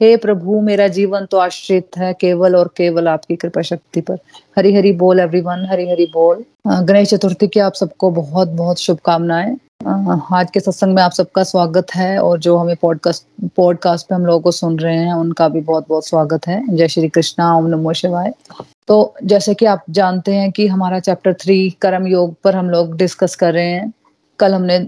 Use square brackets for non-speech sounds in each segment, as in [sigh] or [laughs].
हे प्रभु, मेरा जीवन तो आश्रित है केवल और केवल आपकी कृपा शक्ति पर। हरी हरी बोल एवरीवन हरी हरी बोल गणेश चतुर्थी की आप सबको बहुत बहुत शुभकामनाएँ। आज के सत्संग में आप सबका स्वागत है और जो हमें पॉडकास्ट पॉडकास्ट पे हम लोगों को सुन रहे हैं, उनका भी बहुत बहुत स्वागत है। जय श्री कृष्णा, ओम नमो शिवाय। तो जैसे कि आप जानते हैं कि हमारा चैप्टर थ्री कर्म योग पर हम लोग डिस्कस कर रहे हैं। कल हमने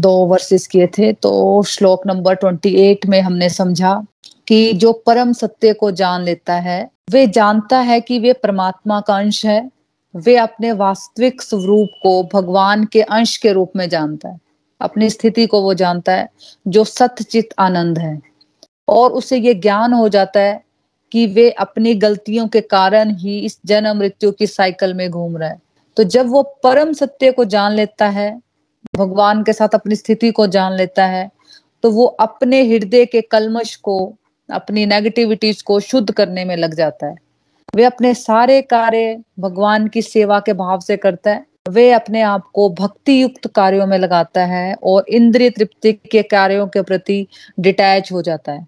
दो वर्सेस किए थे तो श्लोक नंबर ट्वेंटी एट में हमने समझा कि जो परम सत्य को जान लेता है, वे जानता है कि वे परमात्मा का अंश है। वे अपने वास्तविक स्वरूप को भगवान के अंश के रूप में जानता है। अपनी स्थिति को वो जानता है, जो सत्यचित आनंद है। और उसे ये ज्ञान हो जाता है कि वे अपनी गलतियों के कारण ही इस जन्म मृत्यु की साइकिल में घूम रहा है। तो जब वो परम सत्य को जान लेता है, भगवान के साथ अपनी स्थिति को जान लेता है तो वो अपने हृदय के कलमश को अपनी नेगेटिविटीज को शुद्ध करने में लग जाता है। वे अपने सारे कार्य भगवान की सेवा के भाव से करता है। वे अपने आप को भक्ति युक्त कार्यों में लगाता है और इंद्रिय तृप्ति के कार्यों के प्रति डिटैच हो जाता है।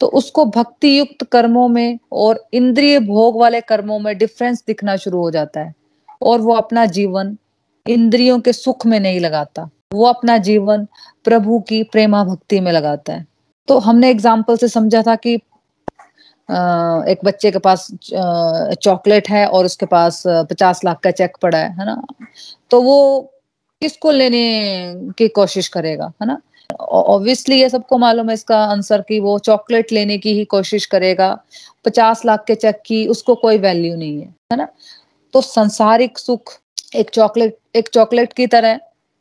तो उसको भक्ति युक्त कर्मों में और इंद्रिय भोग वाले कर्मों में डिफरेंस दिखना शुरू हो जाता है। और वो अपना जीवन इंद्रियों के सुख में नहीं लगाता। वो अपना जीवन प्रभु की प्रेमा भक्ति में लगाता है। तो हमने एग्ज़ाम्पल से समझा था कि एक बच्चे के पास चॉकलेट है और उसके पास पचास लाख का चेक पड़ा है है ना? तो वो किसको लेने की कोशिश करेगा, है ना? ऑब्वियसली ये सबको मालूम है इसका आंसर कि वो चॉकलेट लेने की ही कोशिश करेगा, पचास लाख के चेक की उसको कोई वैल्यू नहीं है है ना? तो संसारिक सुख एक चॉकलेट एक चॉकलेट की तरह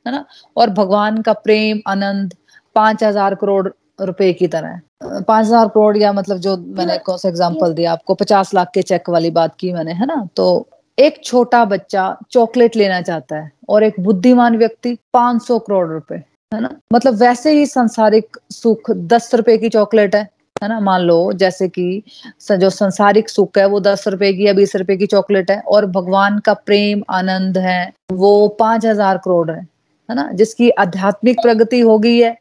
है ना? और भगवान का प्रेम, आनंद, पाँच हज़ार करोड़ रुपए की तरह। पाँच हज़ार करोड़ या मतलब जो मैंने कौन सा एग्ज़ाम्पल दिया आपको पचास लाख के चेक वाली बात की मैंने है ना? तो एक छोटा बच्चा चॉकलेट लेना चाहता है और एक बुद्धिमान व्यक्ति पाँच सौ करोड़ रुपए है ना? मतलब वैसे ही संसारिक सुख दस रुपए की चॉकलेट है है ना? मान लो जैसे कि जो संसारिक सुख है वो दस रुपए की या बीस रुपए की चॉकलेट है और भगवान का प्रेम आनंद है वो पाँच हज़ार करोड़ है है ना? जिसकी आध्यात्मिक प्रगति हो गई है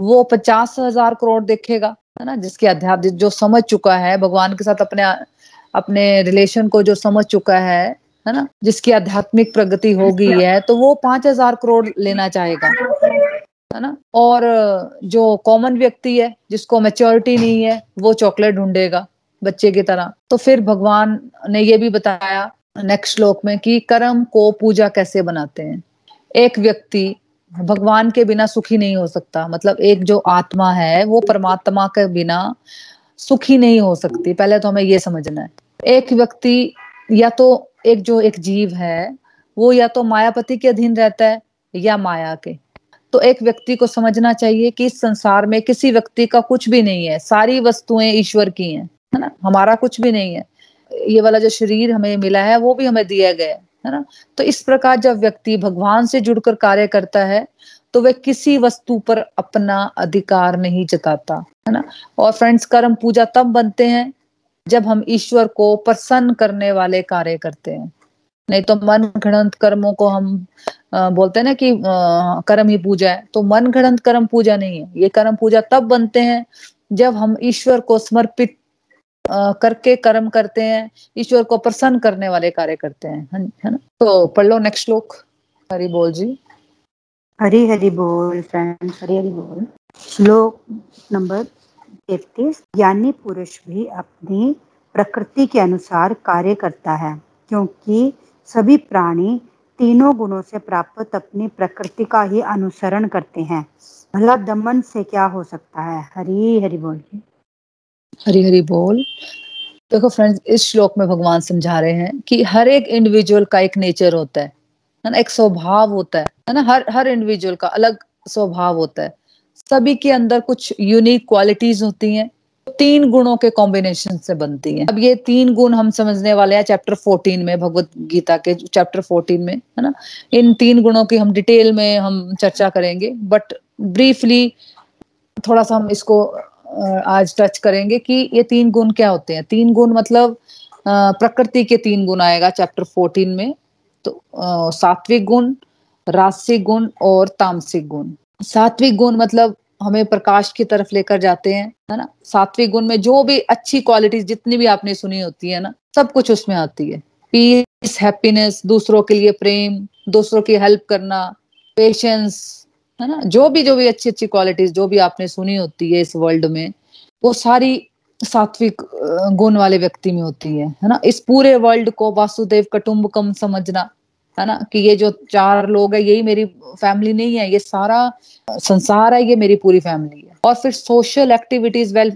वो पचास हज़ार करोड़ देखेगा, है ना, जिसकी आध्यात्मिक जो समझ चुका है, भगवान के साथ अपने अपने रिलेशन को जो समझ चुका है है ना, जिसकी आध्यात्मिक प्रगति हो गई है तो वो पाँच हज़ार करोड़ लेना चाहेगा, है ना, और जो कॉमन व्यक्ति है, जिसको मेच्योरिटी नहीं है, वो चॉकलेट ढूंढेगा बच्चे की तरह। तो फिर भगवान ने ये भी बताया नेक्स्ट श्लोक में कि कर्म को पूजा कैसे बनाते हैं? एक व्यक्ति भगवान के बिना सुखी नहीं हो सकता। मतलब एक जो आत्मा है, वो परमात्मा के बिना सुखी नहीं हो सकती। पहले तो हमें ये समझना है। एक व्यक्ति या तो एक जो एक जीव है, वो या तो मायापति के अधीन रहता है या माया के। तो एक व्यक्ति को समझना चाहिए कि इस संसार में किसी व्यक्ति का कुछ भी नहीं है। सारी वस्तुएँ ईश्वर की हैं, है ना? हमारा कुछ भी नहीं है। ये वाला जो शरीर हमें मिला है, वो भी हमें दिया गया है। है ना? तो इस प्रकार जब व्यक्ति भगवान से जुड़कर कार्य करता है तो वह किसी वस्तु पर अपना अधिकार नहीं जताता, है ना? और फ्रेंड्स कर्म पूजा तब बनते हैं जब हम ईश्वर को प्रसन्न करने वाले कार्य करते हैं। नहीं तो मन घड़ंत कर्मों को हम बोलते हैं ना कि कर्म ही पूजा है तो मन घड़ंत कर्म पूजा नहीं है। ये कर्म पूजा तब बनते हैं जब हम ईश्वर को समर्पित करके कर्म करते हैं, ईश्वर को प्रसन्न करने वाले कार्य करते हैं, है ना तो पढ़ लो नेक्स्ट श्लोक, हरि बोल जी। हरी हरि बोल फ्रेंड्स हरी हरि बोल। श्लोक नंबर तैतीस, ज्ञानी पुरुष भी अपनी प्रकृति के अनुसार कार्य करता है, क्योंकि सभी प्राणी तीनों गुणों से प्राप्त अपनी प्रकृति का ही अनुसरण करते हैं। भला दमन से क्या हो सकता है? हरी हरि बोल जी। हरी हरी बोल। देखो फ्रेंड्स इस श्लोक में भगवान समझा रहे हैं कि हर एक इंडिविजुअल का एक नेचर होता है है ना? एक स्वभाव होता है है ना? हर हर इंडिविजुअल का अलग स्वभाव होता है। सभी के अंदर कुछ यूनिक क्वालिटीज होती हैं, तीन गुणों के कॉम्बिनेशन से बनती है। अब ये तीन गुण हम समझने वाले हैं चैप्टर 14 में, भगवत गीता के चैप्टर 14 में, है ना? इन तीन गुणों की हम डिटेल में हम चर्चा करेंगे बट ब्रीफली थोड़ा सा हम इसको आज टच करेंगे कि ये तीन गुण क्या होते हैं? तीन गुण मतलब प्रकृति के तीन गुण आएगा चैप्टर 14 में। तो सात्विक गुण रासिक गुण और तामसिक गुण। सात्विक गुण मतलब हमें प्रकाश की तरफ़ लेकर जाते हैं, है ना? सात्विक गुण में जो भी अच्छी क्वालिटीज जितनी भी आपने सुनी होती है ना, सब कुछ उसमें आती है। पीस हैप्पीनेस दूसरों के लिए प्रेम, दूसरों की हेल्प करना पेशेंस है ना? जो भी जो भी अच्छी अच्छी क्वालिटीज जो भी आपने सुनी होती है इस वर्ल्ड में, वो सारी सात्विक गुण वाले व्यक्ति में होती है है ना? इस पूरे वर्ल्ड को वासुदेव कटुम्बकम समझना, है ना? कि ये जो चार लोग है, यही मेरी फैमिली नहीं है, ये सारा संसार है, ये मेरी पूरी फैमिली है। और फिर social activities well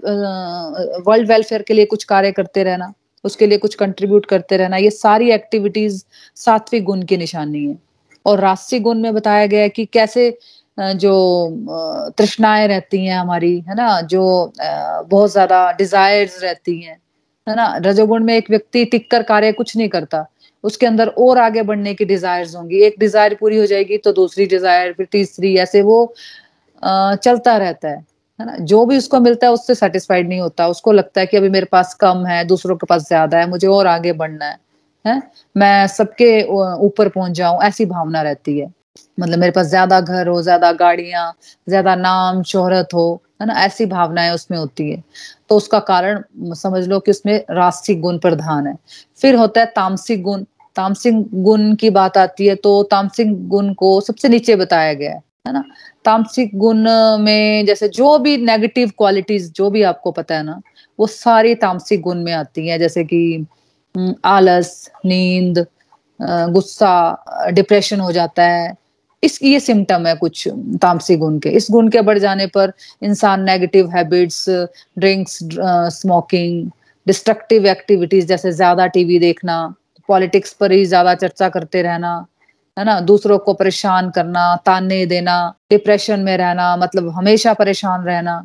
world welfare के लिए कुछ कार्य करते रहना, उसके लिए कुछ कंट्रीब्यूट करते रहना, ये सारी एक्टिविटीज़ सात्विक गुण की निशानी है। और राष्ट्रीय गुण में बताया गया है कि कैसे जो तृष्णाएँ रहती हैं हमारी, है ना, जो बहुत ज़्यादा डिजायर्स रहती हैं, है ना, रजोगुण में एक व्यक्ति टिक कर कार्य कुछ नहीं करता, उसके अंदर और आगे बढ़ने की डिजायर्स होंगी, एक डिज़ायर पूरी हो जाएगी तो दूसरी डिज़ायर फिर तीसरी, ऐसे वो चलता रहता है है ना, जो भी उसको मिलता है उससे सेटिस्फाइड नहीं होता, उसको लगता है कि अभी मेरे पास कम है, दूसरों के पास ज़्यादा है, मुझे और आगे बढ़ना है है, मैं सबके ऊपर पहुँच जाऊँ, ऐसी भावना रहती है। मतलब मेरे पास ज़्यादा घर हो, ज़्यादा गाड़ियाँ, ज़्यादा नाम, शोहरत हो, है ना, ऐसी भावनाएँ उसमें होती है। तो उसका कारण समझ लो कि उसमें रास्तिक गुण प्रधान है। फिर होता है तामसिक गुण। तामसिक गुण की बात आती है तो तामसिक गुण को सबसे नीचे बताया गया है है ना? तामसिक गुण में जैसे जो भी नेगेटिव क्वालिटीज जो भी आपको पता है ना, वो सारी तामसिक गुण में आती हैं। जैसे कि आलस, नींद गुस्सा डिप्रेशन हो जाता है इस, ये सिम्टम है कुछ तामसी गुण के। इस गुण के बढ़ जाने पर इंसान negative habits drinks smoking destructive activities जैसे ज़्यादा टीवी देखना पॉलिटिक्स पर ही ज़्यादा चर्चा करते रहना, है ना? दूसरों को परेशान करना, ताने देना डिप्रेशन में रहना मतलब हमेशा परेशान रहना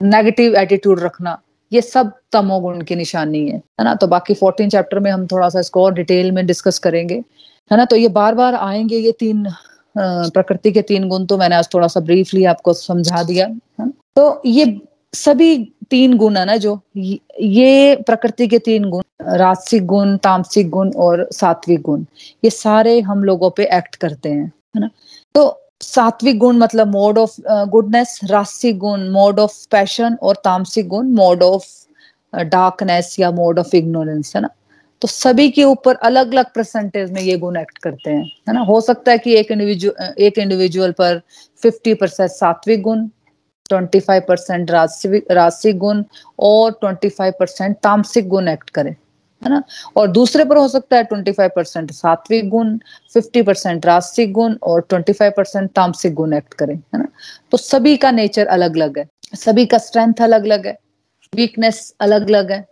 नेगेटिव एटीट्यूड रखना, ये सब तमोगुण की निशानी है है ना? तो बाकी फोर्टीन चैप्टर में हम थोड़ा सा इसको और डिटेल में डिस्कस करेंगे। है ना? तो ये बार बार आएँगे ये तीन प्रकृति के तीन गुण तो मैंने आज थोड़ा सा ब्रीफली आपको समझा दिया, है तो ये सभी तीन गुण है ना जो, ये प्रकृति के तीन गुण, राजसिक गुण, तामसिक गुण और सात्विक गुण, ये सारे हम लोगों पे एक्ट करते हैं, है ना? तो सात्विक गुण मतलब मोड ऑफ़ गुडनेस राजसिक गुण मोड ऑफ़ पैशन और तामसिक गुण मोड ऑफ़ डार्कनेस या मोड ऑफ़ इग्नोरेंस है ना? तो सभी के ऊपर अलग अलग परसेंटेज में ये गुण एक्ट करते हैं, है ना? हो सकता है कि एक इंडिविजुअल एक इंडिविजुअल पर 50 परसेंट सात्विक गुण 25 परसेंट राजसिक गुण और 25 परसेंट तामसिक गुण एक्ट करें, है ना? और दूसरे पर हो सकता है 25 परसेंट सात्विक गुण 50 परसेंट राजसिक गुण और 25 परसेंट तामसिक गुण एक्ट करें, है ना? तो सभी का नेचर अलग अलग है, सभी का स्ट्रेंथ अलग अलग है वीकनेस अलग अलग है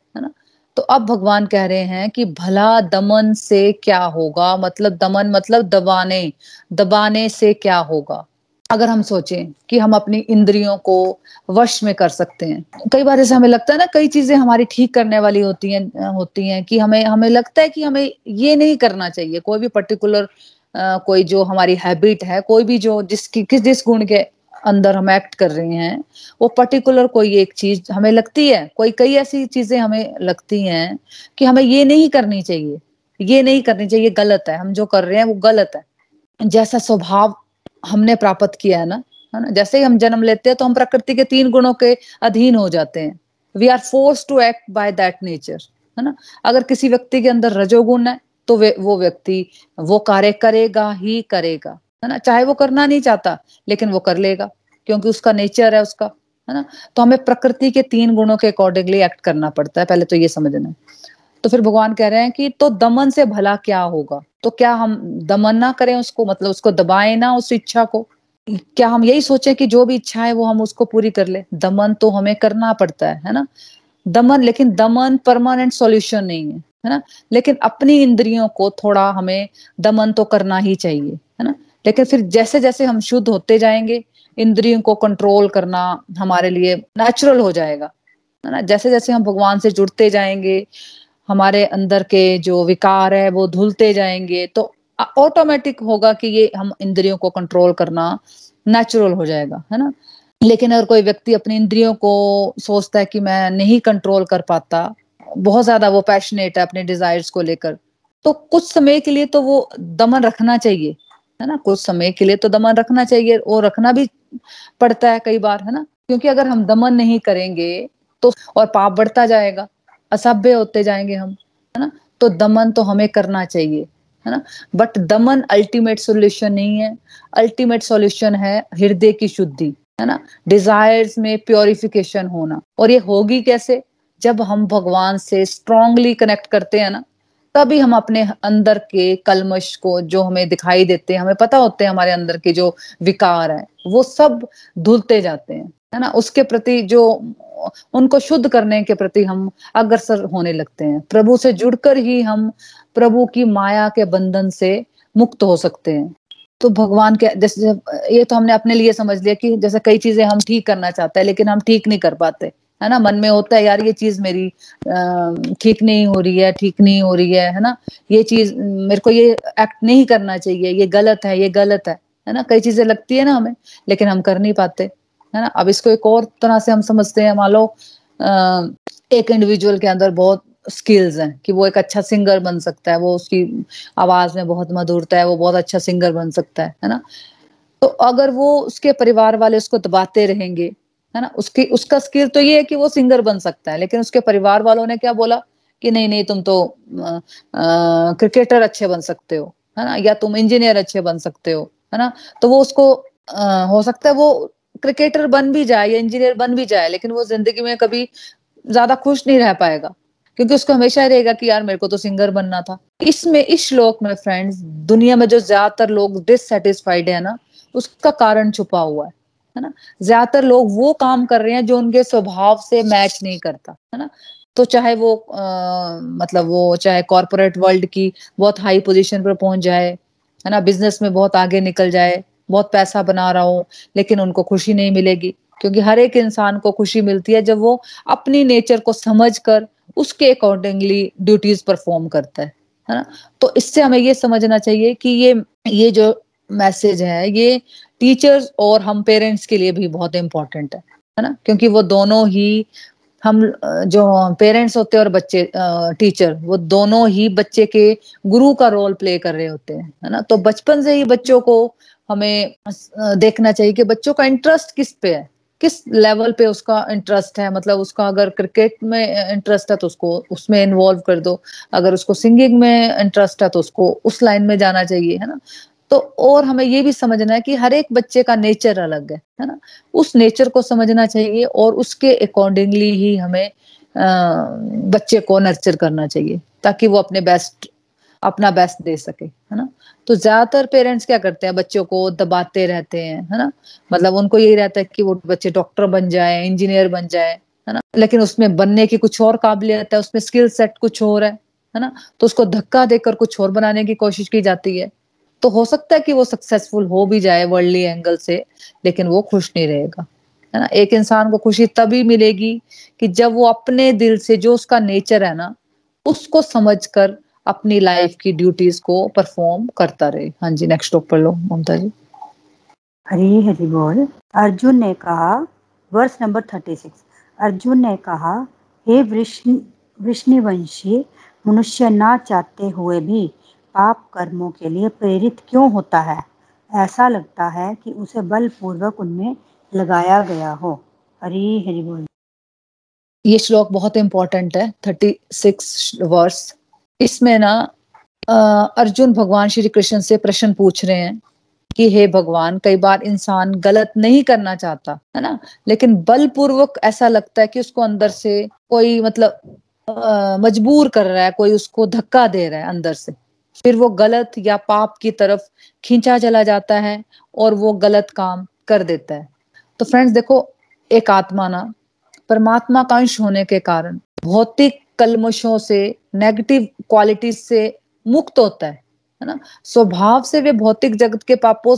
तो अब भगवान कह रहे हैं कि भला दमन से क्या होगा? मतलब दमन मतलब दबाने। दबाने से क्या होगा? अगर हम सोचें कि हम अपनी इंद्रियों को वश में कर सकते हैं, कई बार ऐसे हमें लगता है ना, कई चीज़ें हमारी ठीक करने वाली होती हैं होती हैं कि हमें हमें लगता है कि हमें ये नहीं करना चाहिए। कोई भी पर्टिकुलर कोई जो हमारी हैबिट है, कोई भी जो जिसकी, किस, जिस गुण के अंदर हम एक्ट कर रहे हैं, वो पर्टिकुलर कोई एक चीज़ हमें लगती है, कोई, कई ऐसी चीज़ें हमें लगती हैं कि हमें ये नहीं करनी चाहिए, ये नहीं करनी चाहिए गलत है, हम जो कर रहे हैं वो गलत है। जैसा स्वभाव हमने प्राप्त किया है ना है ना, जैसे ही हम जन्म लेते हैं तो हम प्रकृति के तीन गुणों के अधीन हो जाते हैं। We are force to act by that nature है ना। अगर किसी व्यक्ति के अंदर रजोगुण है तो वे, वो व्यक्ति, वो कार्य करेगा ही करेगा। है ना? चाहे वो करना नहीं चाहता, लेकिन वो कर लेगा, क्योंकि उसका नेचर है उसका, है ना? तो हमें प्रकृति के तीन गुणों के अकॉर्डिंगली एक्ट करना पड़ता है, पहले तो ये समझना है तो फिर भगवान कह रहे हैं कि तो दमन से भला क्या होगा? तो क्या हम दमन ना करें उसको? मतलब उसको दबाए ना उस इच्छा को? क्या हम यही सोचे कि जो भी इच्छा है, वो हम उसको पूरी कर ले? दमन तो हमें करना पड़ता है है ना? दमन, लेकिन दमन परमानेंट सॉल्यूशन नहीं है है ना? लेकिन अपनी इंद्रियों को थोड़ा हमें दमन तो करना ही चाहिए, है ना? लेकिन फिर जैसे जैसे हम शुद्ध होते जाएँगे, इंद्रियों को कंट्रोल करना हमारे लिए नेचुरल हो जाएगा, है ना? जैसे जैसे हम भगवान से जुड़ते जाएँगे, हमारे अंदर के जो विकार है, वो धुलते जाएँगे तो ऑटोमेटिक होगा कि ये हम इंद्रियों को कंट्रोल करना नेचुरल हो जाएगा, है ना? लेकिन अगर कोई व्यक्ति अपनी इंद्रियों को सोचता है कि मैं नहीं कंट्रोल कर पाता, बहुत ज़्यादा वो पैशनेट है अपने डिजायर्स को लेकर तो कुछ समय के लिए तो वो दमन रखना चाहिए। है ना? कुछ समय के लिए तो दमन रखना चाहिए और रखना भी पड़ता है कई बार, है ना? क्योंकि अगर हम दमन नहीं करेंगे तो और पाप बढ़ता जाएगा, असभ्य होते जाएँगे हम, है ना? तो दमन तो हमें करना चाहिए, है ना? बट दमन अल्टीमेट सॉल्यूशन नहीं है। अल्टीमेट सॉल्यूशन है हृदय की शुद्धि, है ना? डिजायर्स में प्योरिफिकेशन होना। और ये होगी कैसे? जब हम भगवान से स्ट्रांगली कनेक्ट करते हैं ना तभी हम अपने अंदर के कलमश को जो हमें दिखाई देते हैं, हमें पता होते हैं हमारे अंदर के जो विकार है, वो सब धुलते जाते हैं, है ना? उसके प्रति जो, उनको शुद्ध करने के प्रति हम अग्रसर होने लगते हैं। प्रभु से जुड़कर ही हम प्रभु की माया के बंधन से मुक्त हो सकते हैं। तो भगवान के, जैसे, ये तो हमने अपने लिए समझ लिया कि जैसे कई चीज़ें हम ठीक करना चाहते हैं, लेकिन हम ठीक नहीं कर पाते। है ना, मन में होता है, यार, ये चीज़ मेरी ठीक नहीं हो रही है, ठीक नहीं हो रही है है ना? ये चीज़, मेरे को ये एक्ट नहीं करना चाहिए, ये गलत है, ये गलत है। है ना? कई चीज़ें लगती है ना हमें, लेकिन हम कर नहीं पाते, है ना? अब इसको एक और तरह से हम समझते हैं, मान लो एक इंडिविजुअल के अंदर बहुत स्किल्स हैं, कि वो एक अच्छा सिंगर बन सकता है, वो उसकी आवाज़ में बहुत मधुरता है, वो बहुत अच्छा सिंगर बन सकता है है ना? तो अगर वो उसके परिवार वाले उसको दबाते रहेंगे है ना? उसकी उसका स्किल तो ये है कि वो सिंगर बन सकता है लेकिन उसके परिवार वालों ने क्या बोला कि नहीं नहीं तुम तो आ, क्रिकेटर अच्छे बन सकते हो है ना? या तुम इंजीनियर अच्छे बन सकते हो है ना? तो वो उसको आ, हो सकता है वो क्रिकेटर बन भी जाए या इंजीनियर बन भी जाए लेकिन वो ज़िंदगी में कभी ज़्यादा खुश नहीं रह पाएगा क्योंकि उसको हमेशा रहेगा कि यार मेरे को तो सिंगर बनना था। इसमें इस श्लोक में फ्रेंड्स दुनिया में जो ज़्यादातर लोग डिससेटिस्फाइड है ना उसका कारण छुपा हुआ है। है ना? ज़्यादातर लोग वो काम कर रहे हैं जो उनके स्वभाव से मैच नहीं करता है ना? तो चाहे वो आ, मतलब वो चाहे कॉरपोरेट वर्ल्ड की बहुत हाई पोजीशन पर पहुँच जाए है ना? बिज़नेस में बहुत आगे निकल जाए बहुत पैसा बना रहा हो लेकिन उनको खुशी नहीं मिलेगी। क्योंकि हर एक इंसान को खुशी मिलती है जब वो अपनी नेचर को समझ कर उसके अकॉर्डिंगली ड्यूटीज़ परफॉर्म करता है है ना? तो इससे हमें ये समझना चाहिए कि ये ये जो मैसेज है ये टीचर्स और हम पेरेंट्स के लिए भी बहुत इम्पोर्टेंट है है ना? क्योंकि वो दोनों ही हम, जो पेरेंट्स होते हैं और बच्चे टीचर, वो दोनों ही बच्चे के गुरु का रोल प्ले कर रहे होते हैं, है ना? तो बचपन से ही बच्चों को हमें देखना चाहिए कि बच्चों का इंटरेस्ट किस पे है, किस लेवल पे उसका इंटरेस्ट है? मतलब उसका अगर क्रिकेट में इंटरेस्ट है तो उसको उसमें इन्वॉल्व कर दो, अगर उसको सिंगिंग में इंटरेस्ट है तो उसको उस लाइन में जाना चाहिए, है ना? तो और हमें ये भी समझना है कि हर एक बच्चे का नेचर अलग है है ना? उस नेचर को समझना चाहिए और उसके अकॉर्डिंगली ही हमें बच्चे को नर्चर करना चाहिए, ताकि वो अपने बेस्ट अपना बेस्ट दे सके, है ना? तो ज़्यादातर पेरेंट्स क्या करते हैं? बच्चों को दबाते रहते हैं, है ना? मतलब उनको यही रहता है कि वो बच्चे डॉक्टर बन जाए इंजीनियर बन जाए, है ना? लेकिन उसमें बनने की कुछ और काबिलियत है, उसमें स्किल सेट कुछ और है है ना? तो उसको धक्का देकर कुछ और बनाने की कोशिश की जाती है। तो हो सकता है कि वो सक्सेसफुल हो भी जाए वर्ल्डली एंगल से, लेकिन वो खुश नहीं रहेगा, है ना? एक इंसान को खुशी तभी मिलेगी कि जब वो अपने दिल से जो उसका नेचर है ना, उसको समझकर अपनी लाइफ की ड्यूटीज़ को परफॉर्म करता रहे। हाँ जी नेक्स्ट टॉप पर लो, ममता जी। हरी हरी बोल। अर्जुन ने कहा वर्ष नंबर थर्टी सिक्स अर्जुन ने कहा, हे वृष्णिवंशी, मनुष्य ना चाहते हुए भी पाप कर्मों के लिए प्रेरित क्यों होता है? ऐसा लगता है कि उसे बलपूर्वक उनमें लगाया गया हो। हरी हरि बोल। ये श्लोक बहुत इंपॉर्टेंट है थर्टी सिक्स वर्ष इसमें ना अर्जुन भगवान श्री कृष्ण से प्रश्न पूछ रहे हैं कि हे भगवान कई बार इंसान गलत नहीं करना चाहता है ना? लेकिन बलपूर्वक ऐसा लगता है कि उसको अंदर से कोई मतलब आ, मजबूर कर रहा है कोई उसको धक्का दे रहा है अंदर से। फिर वो गलत या पाप की तरफ़ खींचा चला जाता है और वो गलत काम कर देता है। तो फ्रेंड्स देखो, एक आत्मा ना परमात्मा का अंश होने के कारण भौतिक कलमशों से नेगेटिव क्वालिटीज से मुक्त होता है है ना? स्वभाव से वे भौतिक जगत के पापों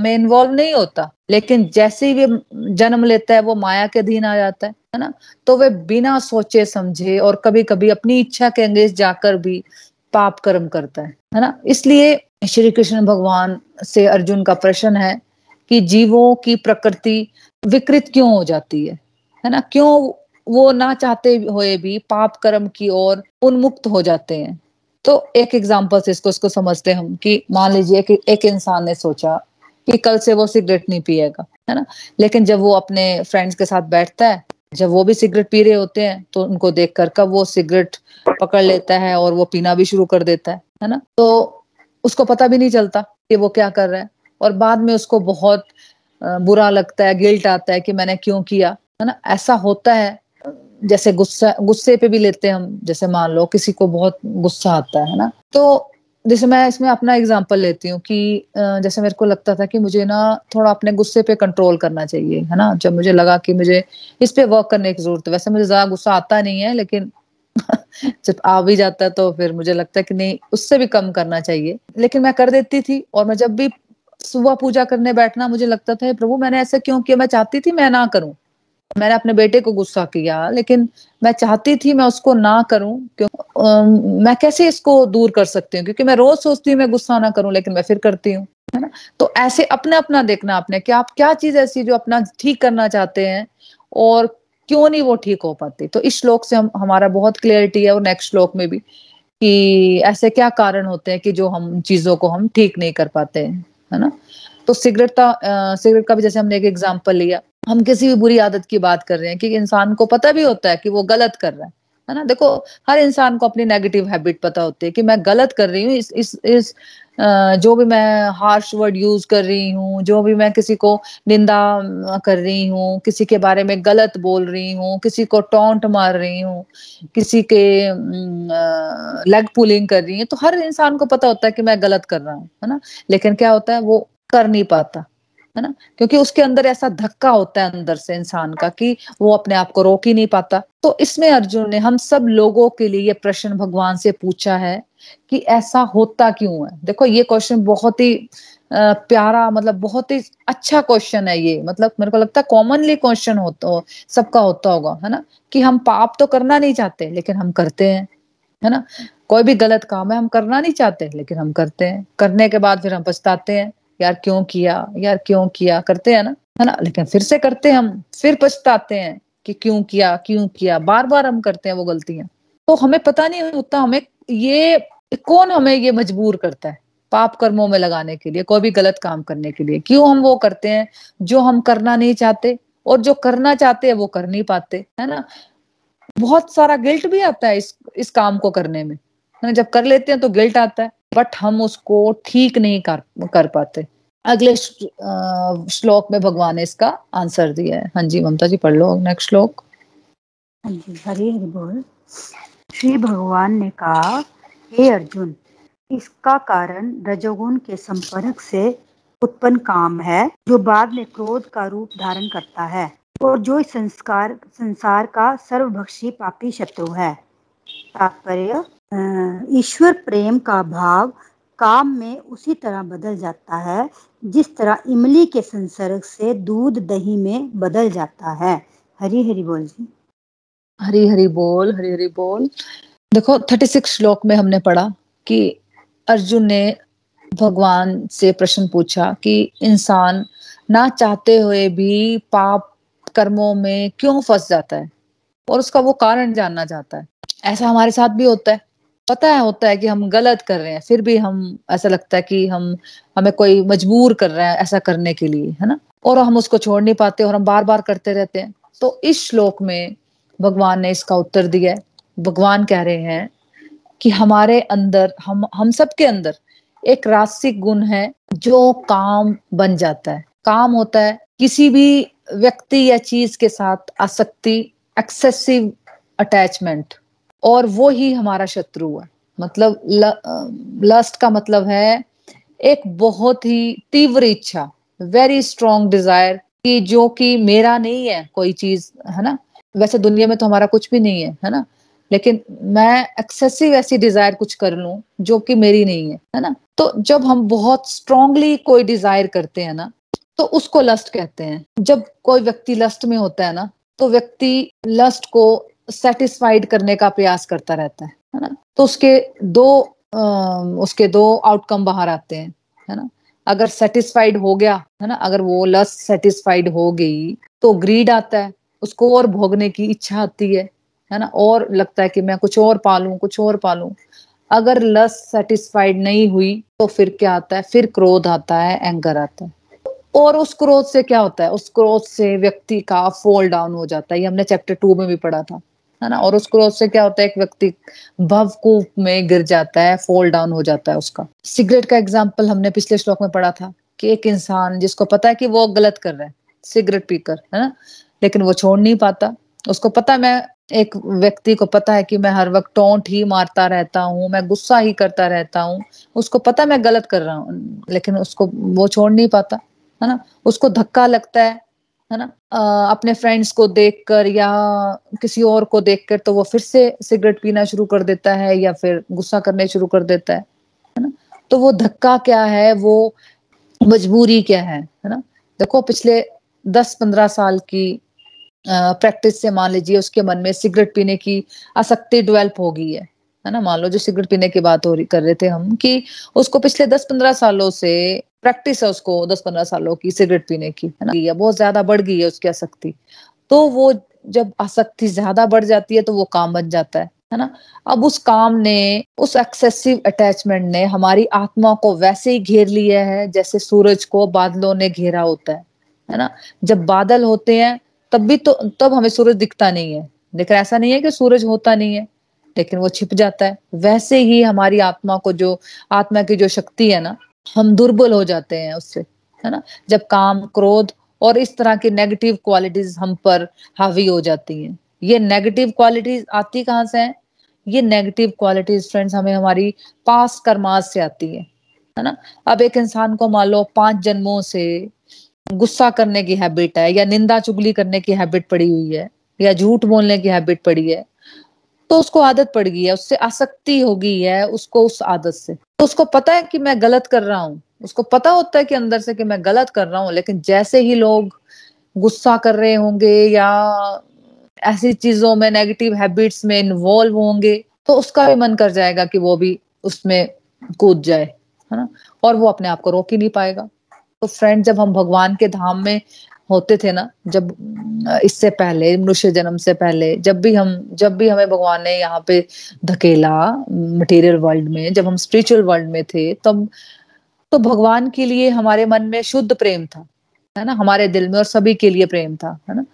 में इन्वॉल्व नहीं होता, लेकिन जैसे ही वे जन्म लेता है, वो माया के अधीन आ जाता है है ना? तो वे बिना सोचे समझे और कभी कभी अपनी इच्छा के अंगेज जाकर भी पाप कर्म करता है है ना? इसलिए श्री कृष्ण भगवान से अर्जुन का प्रश्न है कि जीवों की प्रकृति विकृत क्यों हो जाती है? है ना? क्यों वो ना चाहते हुए भी पाप कर्म की ओर उन्मुक्त हो जाते हैं? तो एक एग्ज़ाम्पल से इसको इसको समझते हम कि मान लीजिए कि एक इंसान ने सोचा कि कल से वो सिगरेट नहीं पिएगा, है ना? लेकिन जब वो अपने फ्रेंड्स के साथ बैठता है जब वो भी सिगरेट पी रहे होते हैं तो उनको देख कर कब वो सिगरेट पकड़ लेता है और वो पीना भी शुरू कर देता है है ना? तो उसको पता भी नहीं चलता कि वो क्या कर रहा है और बाद में उसको बहुत बुरा लगता है, गिल्ट आता है कि मैंने क्यों किया, है ना? ऐसा होता है, जैसे गुस्सा, गुस्से पे भी लेते हैं हम, जैसे मान लो किसी को बहुत गुस्सा आता है ना? तो जैसे मैं इसमें अपना एग्जांपल लेती हूँ कि जैसे मेरे को लगता था कि मुझे ना थोड़ा अपने गुस्से पे कंट्रोल करना चाहिए, है ना? जब मुझे लगा कि मुझे इस पे वर्क करने की ज़रूरत है। वैसे मुझे ज़्यादा गुस्सा आता नहीं है, लेकिन [laughs] जब आ भी जाता है तो फिर मुझे लगता है कि नहीं, उससे भी कम करना चाहिए। लेकिन मैं कर देती थी और मैं जब भी सुबह पूजा करने बैठना मुझे लगता था प्रभु, मैंने ऐसा क्यों किया? मैं चाहती थी मैं ना करूँ। मैंने अपने बेटे को गुस्सा किया लेकिन मैं चाहती थी मैं उसको ना करूँ क्यों आ, मैं कैसे इसको दूर कर सकती हूँ? क्योंकि मैं रोज सोचती हूँ मैं गुस्सा ना करूँ लेकिन मैं फिर करती हूँ है ना? तो ऐसे अपने अपना देखना आपने कि आप क्या चीज़ ऐसी जो अपना ठीक करना चाहते हैं और क्यों नहीं वो ठीक हो पाती? तो इस श्लोक से हम हमारा बहुत क्लियरिटी है और नेक्स्ट श्लोक में भी कि ऐसे क्या कारण होते हैं कि जो हम चीज़ों को हम ठीक नहीं कर पाते हैं है ना? तो सिगरेट का सिगरेट का भी जैसे हमने एक एग्ज़ाम्पल लिया हम किसी भी बुरी आदत की बात कर रहे हैं कि इंसान को पता भी होता है कि वो गलत कर रहा है है ना? देखो, हर इंसान को अपनी नेगेटिव हैबिट पता होती है कि मैं गलत कर रही हूँ, इस इस इस जो भी मैं हार्श वर्ड यूज़ कर रही हूँ, जो भी मैं किसी को निंदा कर रही हूँ, किसी के बारे में गलत बोल रही हूँ, किसी को टोंट मार रही हूँ, किसी के लेग पुलिंग कर रही हूँ तो हर इंसान को पता होता है कि मैं गलत कर रहा हूँ, है ना? लेकिन क्या होता है, वो कर नहीं पाता। है ना? क्योंकि उसके अंदर ऐसा धक्का होता है अंदर से इंसान का कि वो अपने आप को रोक ही नहीं पाता। तो इसमें अर्जुन ने हम सब लोगों के लिए ये प्रश्न भगवान से पूछा है कि ऐसा होता क्यों है? देखो, ये क्वेश्चन बहुत ही प्यारा मतलब बहुत ही अच्छा क्वेश्चन है ये। मतलब मेरे को लगता है कॉमनली क्वेश्चन होता हो सबका होता होगा, है ना? कि हम पाप तो करना नहीं चाहते, लेकिन हम करते हैं, है ना? कोई भी गलत काम है, हम करना नहीं चाहते, लेकिन हम करते हैं। करने के बाद फिर हम पछताते हैं। यार क्यों किया? यार क्यों किया? करते हैं ना? है ना? लेकिन फिर से करते हम। फिर पछताते हैं कि क्यों किया क्यों किया? बार बार हम करते हैं वो गलतियाँ। तो हमें पता नहीं होता हमें ये कौन हमें ये मजबूर करता है पाप कर्मों में लगाने के लिए, कोई भी गलत काम करने के लिए। क्यों हम वो करते हैं जो हम करना नहीं चाहते और जो करना चाहते हैं वो कर नहीं पाते, है ना? बहुत सारा गिल्ट भी आता है इस इस काम को करने में। है ना? जब कर लेते हैं तो गिल्ट आता है। बट हम उसको ठीक नहीं कर कर पाते। अगले श्लोक में भगवान ने इसका आंसर दिया है। हाँ जी, ममता जी, पढ़ लो नेक्स्ट श्लोक। हाँ जी, हरी बोल। श्री भगवान ने कहा, हे अर्जुन, इसका कारण रजोगुण के संपर्क से उत्पन्न काम है, जो बाद में क्रोध का रूप धारण करता है और जो संस्कार, संसार का सर्वभक्षी पापी शत्रु है। तात्पर्य ईश्वर प्रेम का भाव काम में उसी तरह बदल जाता है, जिस तरह इमली के संसर्ग से दूध दही में बदल जाता है। हरी हरी बोल जी। हरी हरी बोल, हरी हरी बोल। देखो थर्टी सिक्स श्लोक में हमने पढ़ा कि अर्जुन ने भगवान से प्रश्न पूछा कि इंसान ना चाहते हुए भी पाप कर्मों में क्यों फंस जाता है? और उसका वो कारण जानना चाहता है। ऐसा हमारे साथ भी होता है। पता है होता है कि हम गलत कर रहे हैं, फिर भी हम, ऐसा लगता है कि हम, हमें कोई मजबूर कर रहा है ऐसा करने के लिए, है ना? और हम उसको छोड़ नहीं पाते और हम बार बार करते रहते हैं। तो इस श्लोक में भगवान ने इसका उत्तर दिया है। भगवान कह रहे हैं कि हमारे अंदर, हम हम सबके अंदर एक रासिक गुण है जो काम बन जाता है। काम होता है किसी भी व्यक्ति या चीज़ के साथ आसक्ति एक्सेसिव अटैचमेंट और वो ही हमारा शत्रु है। मतलब ल, लस्ट का मतलब है एक बहुत ही तीव्र इच्छा वेरी स्ट्रॉन्ग डिज़ायर कि जो कि मेरा नहीं है कोई चीज़ है ना? वैसे दुनिया में तो हमारा कुछ भी नहीं है है ना? लेकिन मैं एक्सेसिव ऐसी डिज़ायर कुछ कर लूँ जो कि मेरी नहीं है है ना? तो जब हम बहुत स्ट्रांगली कोई डिज़ायर करते हैं ना तो उसको लस्ट कहते हैं। जब कोई व्यक्ति लस्ट में होता है ना तो व्यक्ति लस्ट को सेटिस्फाइड करने का प्रयास करता रहता है है ना? तो उसके दो आ, उसके दो आउटकम बाहर आते हैं है ना? अगर सेटिस्फाइड हो गया है ना? अगर वो लस सेटिस्फाइड हो गई तो ग्रीड आता है उसको और भोगने की इच्छा आती है है ना? और लगता है कि मैं कुछ और पालू कुछ और पालू। अगर लस सेटिस्फाइड नहीं हुई तो फिर क्या आता है? फिर क्रोध आता है एंगर आता है। और उस क्रोध से क्या होता है? उस क्रोध से व्यक्ति का फॉल डाउन हो जाता है। ये हमने चैप्टर टू में भी पढ़ा था। है ना? और उस क्रोध से क्या होता है, एक व्यक्ति भवकूप में गिर जाता है फॉल डाउन हो जाता है उसका। सिगरेट का एग्ज़ाम्पल हमने पिछले श्लोक में पढ़ा था कि एक इंसान, जिसको पता है कि वो गलत कर रहा है सिगरेट पीकर, है ना? लेकिन वो छोड़ नहीं पाता। उसको पता मैं एक व्यक्ति को पता है कि मैं हर वक्त टोंट ही मारता रहता हूँ, मैं गुस्सा ही करता रहता हूँ। उसको पता मैं गलत कर रहा हूँ, लेकिन उसको वो छोड़ नहीं पाता, है ना? उसको धक्का लगता है है ना? आ, अपने फ्रेंड्स को देखकर या किसी और को देखकर तो वो फिर से सिगरेट पीना शुरू कर देता है या फिर गुस्सा करने शुरू कर देता है है ना? तो वो धक्का क्या है? वो मजबूरी क्या है है ना? देखो पिछले दस पंद्रह साल की प्रैक्टिस से मान लीजिए उसके मन में सिगरेट पीने की आसक्ति डेवलप हो गई है। है ना? मान लो जो सिगरेट पीने की बात हो रही, कर रहे थे हम कि उसको पिछले दस पंद्रह सालों से प्रैक्टिस है उसको दस पंद्रह सालों की सिगरेट पीने की, है ना? या बहुत ज़्यादा बढ़ गई है उसकी आसक्ति। तो वो जब आसक्ति ज़्यादा बढ़ जाती है तो वो काम बन जाता है है ना? अब उस काम ने, उस एक्सेसिव अटैचमेंट ने हमारी आत्मा को वैसे ही घेर लिया है जैसे सूरज को बादलों ने घेरा होता है है ना? जब बादल होते हैं तब भी तो तब हमें सूरज दिखता नहीं है। लेकिन ऐसा नहीं है कि सूरज होता नहीं है। लेकिन वो छिप जाता है। वैसे ही हमारी आत्मा को जो, आत्मा की जो शक्ति है ना, हम दुर्बल हो जाते हैं उससे, है ना? जब काम, क्रोध और इस तरह की नेगेटिव क्वालिटीज हम पर हावी हो जाती हैं। ये नेगेटिव क्वालिटीज आती कहाँ से है? ये नेगेटिव क्वालिटीज फ्रेंड्स हमें हमारी पास कर्माज से आती है है ना? अब एक इंसान को मान लो पाँच जन्मों से गुस्सा करने की हैबिट है या निंदा चुगली करने की हैबिट पड़ी हुई है या झूठ बोलने की हैबिट पड़ी है तो उसको आदत पड़ गई है, उससे आसक्ति हो गई है उसको उस आदत से। तो उसको पता है कि मैं गलत कर रहा हूँ। उसको पता होता है कि अंदर से कि मैं गलत कर रहा हूँ, लेकिन जैसे ही लोग गुस्सा कर रहे होंगे या ऐसी चीज़ों में नेगेटिव हैबिट्स में इन्वॉल्व होंगे तो उसका भी मन कर जाएगा कि वो भी उसमें कूद जाए, है ना? और वो अपने आप को रोक ही नहीं पाएगा। तो फ्रेंड जब हम भगवान के धाम में होते थे ना, जब इससे पहले, मनुष्य जन्म से पहले, जब भी हम, जब भी हमें भगवान ने यहाँ पे धकेला मटेरियल वर्ल्ड में, जब हम स्पिरिचुअल वर्ल्ड में थे, तब तो भगवान के लिए हमारे मन में शुद्ध प्रेम था, है ना? हमारे दिल में और सभी के लिए प्रेम था, है ना?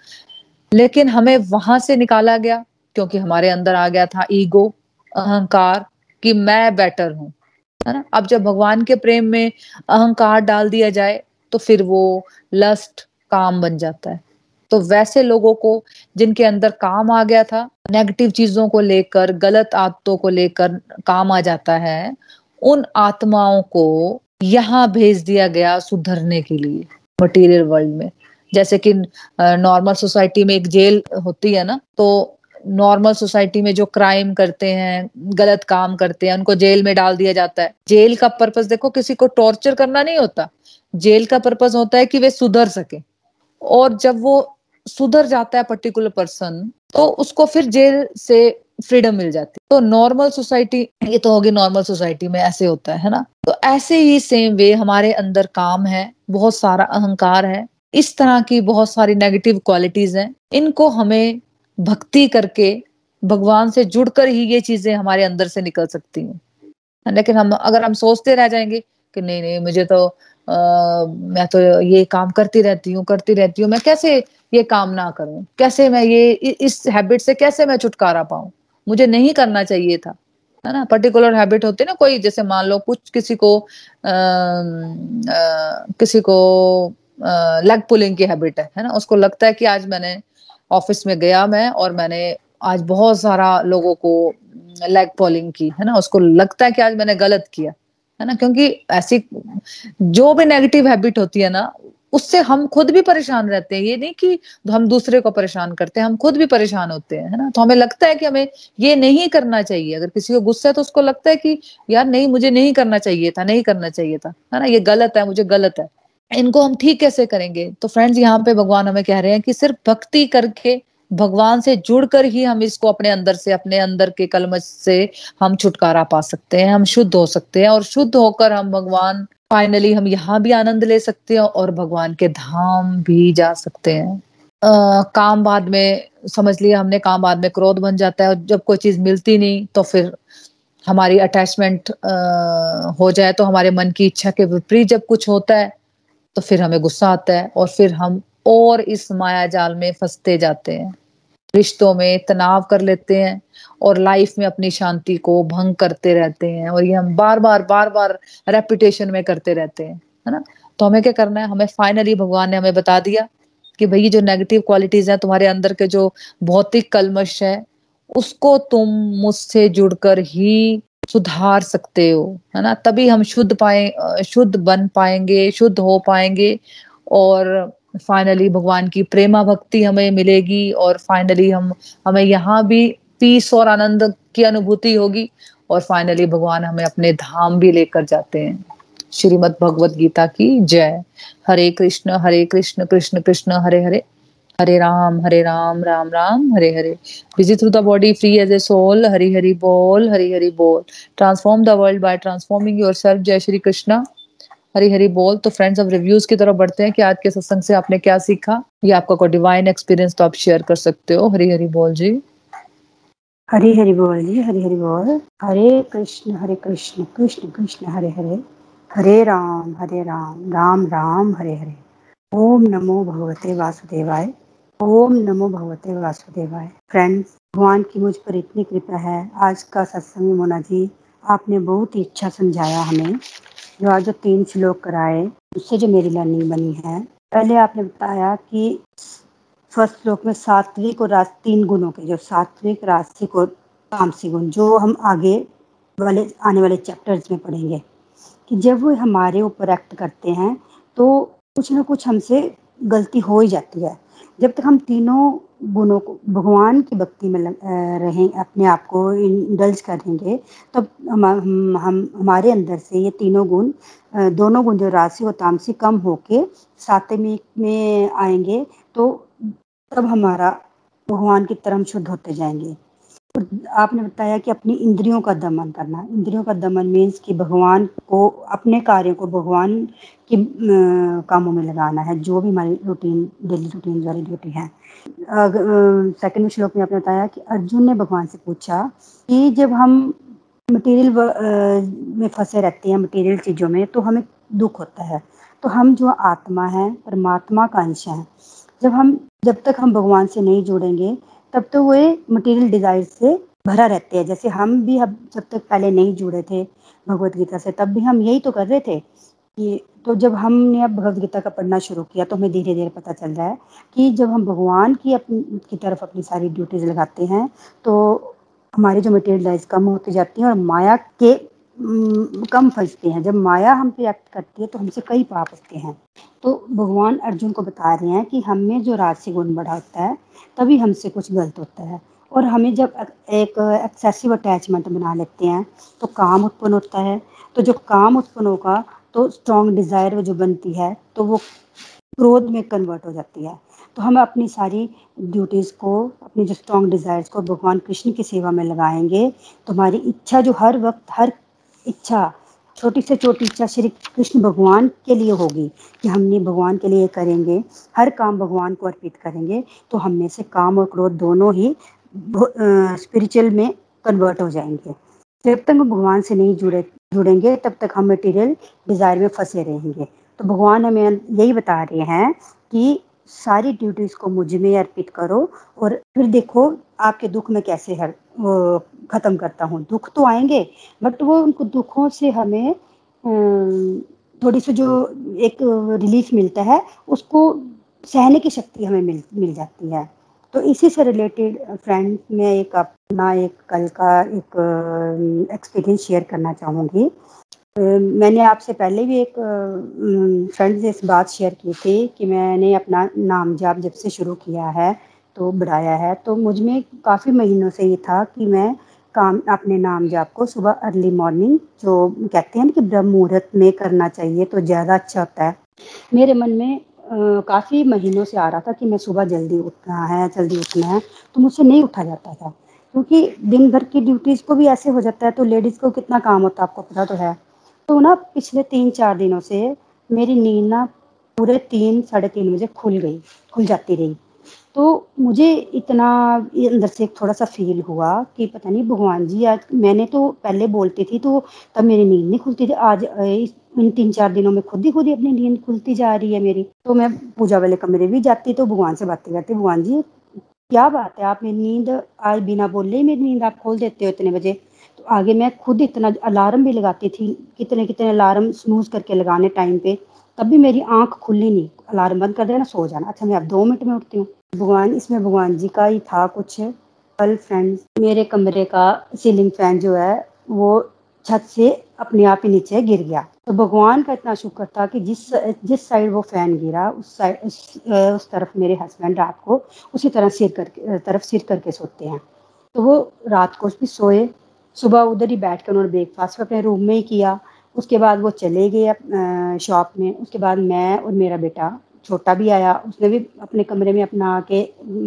लेकिन हमें वहाँ से निकाला गया, क्योंकि हमारे अंदर आ गया था ईगो अहंकार, कि मैं बेटर हूँ, है ना? अब जब भगवान के प्रेम में अहंकार डाल दिया जाए तो फिर वो लस्ट काम बन जाता है। तो वैसे लोगों को, जिनके अंदर काम आ गया था नेगेटिव चीज़ों को लेकर, गलत आदतों को लेकर काम आ जाता है, उन आत्माओं को यहाँ भेज दिया गया सुधरने के लिए मटेरियल वर्ल्ड में। जैसे कि नॉर्मल सोसाइटी में एक जेल होती है ना तो नॉर्मल सोसाइटी में जो क्राइम करते हैं, गलत काम करते हैं, उनको जेल में डाल दिया जाता है। जेल का पर्पस देखो, किसी को टॉर्चर करना नहीं होता। जेल का पर्पस होता है कि वे सुधर सके। और जब वो सुधर जाता है पर्टिकुलर पर्सन तो उसको फिर जेल से फ्रीडम मिल जाती है। तो नॉर्मल सोसाइटी ये तो होगी नॉर्मल सोसाइटी में ऐसे होता है ना? तो ऐसे ही सेम वे हमारे अंदर काम है, बहुत सारा अहंकार है, इस तरह की बहुत सारी नेगेटिव क्वालिटीज हैं। इनको हमें भक्ति करके भगवान से जुड़कर ही ये चीज़ें हमारे अंदर से निकल सकती हैं। लेकिन हम, अगर हम सोचते रह जाएँगे कि नहीं नहीं, मुझे तो मैं तो ये काम करती रहती हूँ करती रहती हूँ। मैं कैसे ये काम ना करूँ? कैसे मैं ये इस हैबिट से कैसे मैं छुटकारा पाऊँ? मुझे नहीं करना चाहिए था है ना? पर्टिकुलर हैबिट होती है ना कोई जैसे मान लो कुछ किसी को आ, आ, किसी को लेग पुलिंग की हैबिट है है ना? उसको लगता है कि आज मैंने ऑफ़िस में गया मैं और मैंने आज बहुत सारा लोगों को लेग पुलिंग की है ना? उसको लगता है कि आज मैंने गलत किया। है ना? क्योंकि ऐसी जो भी नेगेटिव हैबिट होती है ना, उससे हम खुद भी परेशान रहते हैं। ये नहीं कि हम दूसरे को परेशान करते हैं, हम खुद भी परेशान होते हैं, है ना? तो हमें लगता है कि हमें ये नहीं करना चाहिए। अगर किसी को गुस्सा है तो उसको लगता है कि यार नहीं, मुझे नहीं करना चाहिए था, नहीं करना चाहिए था, है ना? ये गलत है, मुझे गलत है। इनको हम ठीक कैसे करेंगे? तो फ्रेंड्स यहाँ पे भगवान हमें कह रहे हैं कि सिर्फ़ भक्ति करके भगवान से जुड़कर ही हम इसको अपने अंदर से अपने अंदर के कलमश से हम छुटकारा पा सकते हैं हम शुद्ध हो सकते हैं और शुद्ध होकर हम भगवान फाइनली हम यहाँ भी आनंद ले सकते हैं और भगवान के धाम भी जा सकते हैं। आ, काम बाद में समझ लिया हमने काम बाद में क्रोध बन जाता है और जब कोई चीज़ मिलती नहीं तो फिर हमारी अटैचमेंट हो जाए तो हमारे मन की इच्छा के विपरीत जब कुछ होता है तो फिर हमें गुस्सा आता है और फिर हम और इस माया जाल में फंसते जाते हैं। रिश्तों में तनाव कर लेते हैं और लाइफ में अपनी शांति को भंग करते रहते हैं और ये हम बार बार बार बार रेपुटेशन में करते रहते हैं, है ना? तो हमें क्या करना है? हमें फाइनली भगवान ने हमें बता दिया कि भाई जो नेगेटिव क्वालिटीज हैं तुम्हारे अंदर के जो भौतिक कलमश है, उसको तुम मुझसे जुड़कर ही सुधार सकते हो, है ना? तभी हम शुद्ध पाए, शुद्ध बन पाएँगे, शुद्ध हो पाएँगे और फाइनली भगवान की प्रेमा भक्ति हमें मिलेगी और फाइनली हम, हमें यहाँ भी पीस और आनंद की अनुभूति होगी और फाइनली भगवान हमें अपने धाम भी लेकर जाते हैं। श्रीमद भगवत गीता की जय। हरे कृष्ण हरे कृष्ण कृष्ण कृष्ण, हरे हरे। हरे राम हरे Ram Ram Ram, Hare Hare. Busy through the body free as a soul Hari Hari बोल, हरि हरि बोल। Transform the world by transforming yourself जय श्री कृष्णा। हरी हरी बोल। तो फ्रेंड्स अब रिव्यूज़ की तरफ़ बढ़ते हैं कि आज के सत्संग से आपने क्या सीखा? या आपका कोई डिवाइन एक्सपीरियंस तो आप शेयर कर सकते हो। हरी हरी बोल जी। हरी हरी बोल जी हरी हरी बोल। हरे कृष्ण हरे कृष्ण कृष्ण कृष्ण हरे हरे हरे राम हरे राम राम राम हरे हरे ओम नमो भगवते वासुदेवाय। ओम नमो भगवते वासुदेवाय। फ्रेंड्स भगवान की मुझ पर इतनी कृपा है। आज का सत्संग मोना जी, आपने बहुत ही अच्छा समझाया हमें। जो आज जो तीन श्लोक कराए, उससे जो मेरी लर्निंग बनी है। पहले आपने बताया कि फ़र्स्ट श्लोक में सात्विक और राज तीन गुणों के, जो सात्विक राजसिक और तामसिक गुण, जो हम आगे वाले, आने वाले चैप्टर्स में पढ़ेंगे कि जब वो हमारे ऊपर एक्ट करते हैं तो कुछ ना कुछ हमसे गलती हो ही जाती है। जब तक हम तीनों गुणों को भगवान की भक्ति में रहें अपने आप को इंडल्ज करेंगे तब हम, हम, हम हमारे अंदर से ये तीनों गुण दोनों गुण जो राशि और तामसी कम होके सात्विक में आएँगे तो तब हमारा भगवान की तरह शुद्ध होते जाएँगे। आपने बताया कि अपनी इंद्रियों का दमन करना। इंद्रियों का दमन मीन्स कि भगवान को, अपने कार्यों को भगवान के कामों में लगाना है। जो भी हमारी रूटीन डेली रूटीन वाली ड्यूटी है। सेकंड श्लोक में आपने बताया कि अर्जुन ने भगवान से पूछा कि जब हम मटेरियल में फंसे रहते हैं मटेरियल चीज़ों में तो हमें दुख होता है। तो हम जो आत्मा है, परमात्मा का अंश है। जब हम, जब तक हम भगवान से नहीं जुड़ेंगे तब तो वो मटेरियल डिज़ायर से भरा रहते हैं। जैसे हम भी अब जब तक पहले नहीं जुड़े थे भगवत गीता से, तब भी हम यही तो कर रहे थे कि तो जब हमने अब भगवत गीता का पढ़ना शुरू किया तो हमें धीरे धीरे पता चल रहा है कि जब हम भगवान की अपनी, की तरफ़ अपनी सारी ड्यूटीज़ लगाते हैं तो हमारी जो मटेरियल लाइफ कम होती जाती है और माया के कम फंसते हैं। जब माया हम पे एक्ट करती है तो हमसे कई पाप होते हैं। तो भगवान अर्जुन को बता रहे हैं कि हमें जो राशि गुण बढ़ा होता है, तभी हमसे कुछ गलत होता है। और हमें जब एक एक्सेसिव अटैचमेंट बना लेते हैं तो काम उत्पन्न होता है। तो जो काम उत्पन्न होगा तो स्ट्रॉन्ग डिज़ायर जो बनती है तो वो क्रोध में कन्वर्ट हो जाती है। तो हम अपनी सारी ड्यूटीज़ को, अपनी जो स्ट्रॉन्ग डिज़ायर्स को भगवान कृष्ण की सेवा में लगाएँगे तो हमारी इच्छा जो हर वक्त, हर इच्छा, छोटी से छोटी इच्छा श्री कृष्ण भगवान के लिए होगी कि हमने भगवान के लिए करेंगे, हर काम भगवान को अर्पित करेंगे तो हम में से काम और क्रोध दोनों ही स्पिरिचुअल में कन्वर्ट हो जाएँगे। जब तक हम भगवान से नहीं जुड़े, जुड़ेंगे, तब तक हम मटेरियल डिज़ायर में फंसे रहेंगे। तो भगवान हमें यही बता रहे हैं कि सारी ड्यूटीज़ को मुझमें अर्पित करो और फिर देखो आपके दुख में कैसे हर ख़त्म करता हूँ। दुख तो आएँगे बट वो उनको दुखों से हमें थोड़ी सी जो एक रिलीफ मिलता है, उसको सहने की शक्ति हमें मिल मिल जाती है। तो इसी से रिलेटेड फ्रेंड मैं एक अपना, एक कल का एक एक्सपीरियंस शेयर करना चाहूँगी। मैंने आपसे पहले भी एक फ्रेंड से इस बात शेयर की थी कि मैंने अपना नाम जाप जब से शुरू किया है तो बढ़ाया है। तो मुझमें काफ़ी महीनों से ये था कि मैं काम, अपने नाम जाप को सुबह अर्ली मॉर्निंग जो कहते हैं कि ब्रह्म मुहूर्त में करना चाहिए तो ज़्यादा अच्छा होता है। मेरे मन में काफ़ी महीनों से आ रहा था कि मैं सुबह जल्दी उठना है, जल्दी उठना है तो मुझसे नहीं उठा जाता था। क्योंकि दिन भर की ड्यूटीज़ को भी ऐसे हो जाता है तो लेडीज़ को कितना काम होता है, आपको पता तो है। तो ना पिछले तीन चार दिनों से मेरी नींद ना पूरे तीन, साढ़े तीन बजे खुल गई, खुल जाती रही। तो मुझे इतना अंदर से थोड़ा सा फील हुआ कि पता नहीं भगवान जी, आज मैंने तो पहले बोलती थी तो तब मेरी नींद नहीं खुलती थी। आज इन तीन चार दिनों में खुद ही खुद ही अपनी नींद खुलती जा रही है मेरी। तो मैं पूजा वाले कमरे भी जाती तो भगवान से बातें करती, भगवान जी, क्या बात है? आप मेरी नींद, आज बिना बोले ही मेरी नींद आप खोल देते हो इतने बजे? तो आगे मैं खुद इतना अलार्म भी लगाती थी, कितने कितने अलार्म स्नूज करके लगाने टाइम पे, तब भी मेरी आँख खुली नहीं। अलार्म बंद कर देना, सो जाना। अच्छा मैं अब दो मिनट में उठती हूँ। भगवान इसमें भगवान जी का ही था कुछ। कल फ्रेंड्स मेरे कमरे का सीलिंग फ़ैन जो है वो छत से अपने आप ही नीचे गिर गया। तो भगवान का इतना शुक्र था कि जिस जिस साइड वो फ़ैन गिरा उस साइड उस, उस तरफ़ मेरे हस्बैंड रात को उसी तरह सिर करके तरफ़ सिर करके सोते हैं। तो वो रात को भी सोए। सुबह उधर ही बैठ कर उन्होंने ब्रेकफास्ट अपने रूम में ही किया। उसके बाद वो चले गए शॉप में। उसके बाद मैं और मेरा बेटा छोटा भी आया, उसने भी अपने कमरे में अपना आके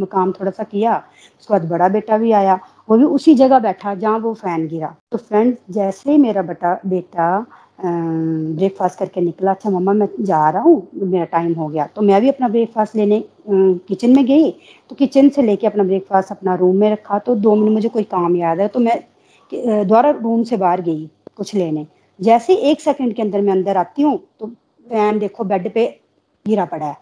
काम थोड़ा सा किया, उसके बाद बड़ा बेटा भी आया, वो भी उसी जगह बैठा जहाँ वो फ़ैन गिरा। तो फ्रेंड, जैसे ही मेरा बेटा बेटा ब्रेकफास्ट करके निकला अच्छा मम्मा, मैं जा रहा हूँ, मेरा टाइम हो गया। तो मैं भी अपना ब्रेकफास्ट लेने किचन में गई तो किचन से लेके अपना ब्रेकफास्ट अपना रूम में रखा तो दो मिनट मुझे कोई काम याद है तो मैं द्वारा रूम से बाहर गई कुछ लेने। जैसे एक सेकंड के अंदर मैं अंदर आती हूँ तो फ़ैन देखो बेड पे गिरा पड़ा है।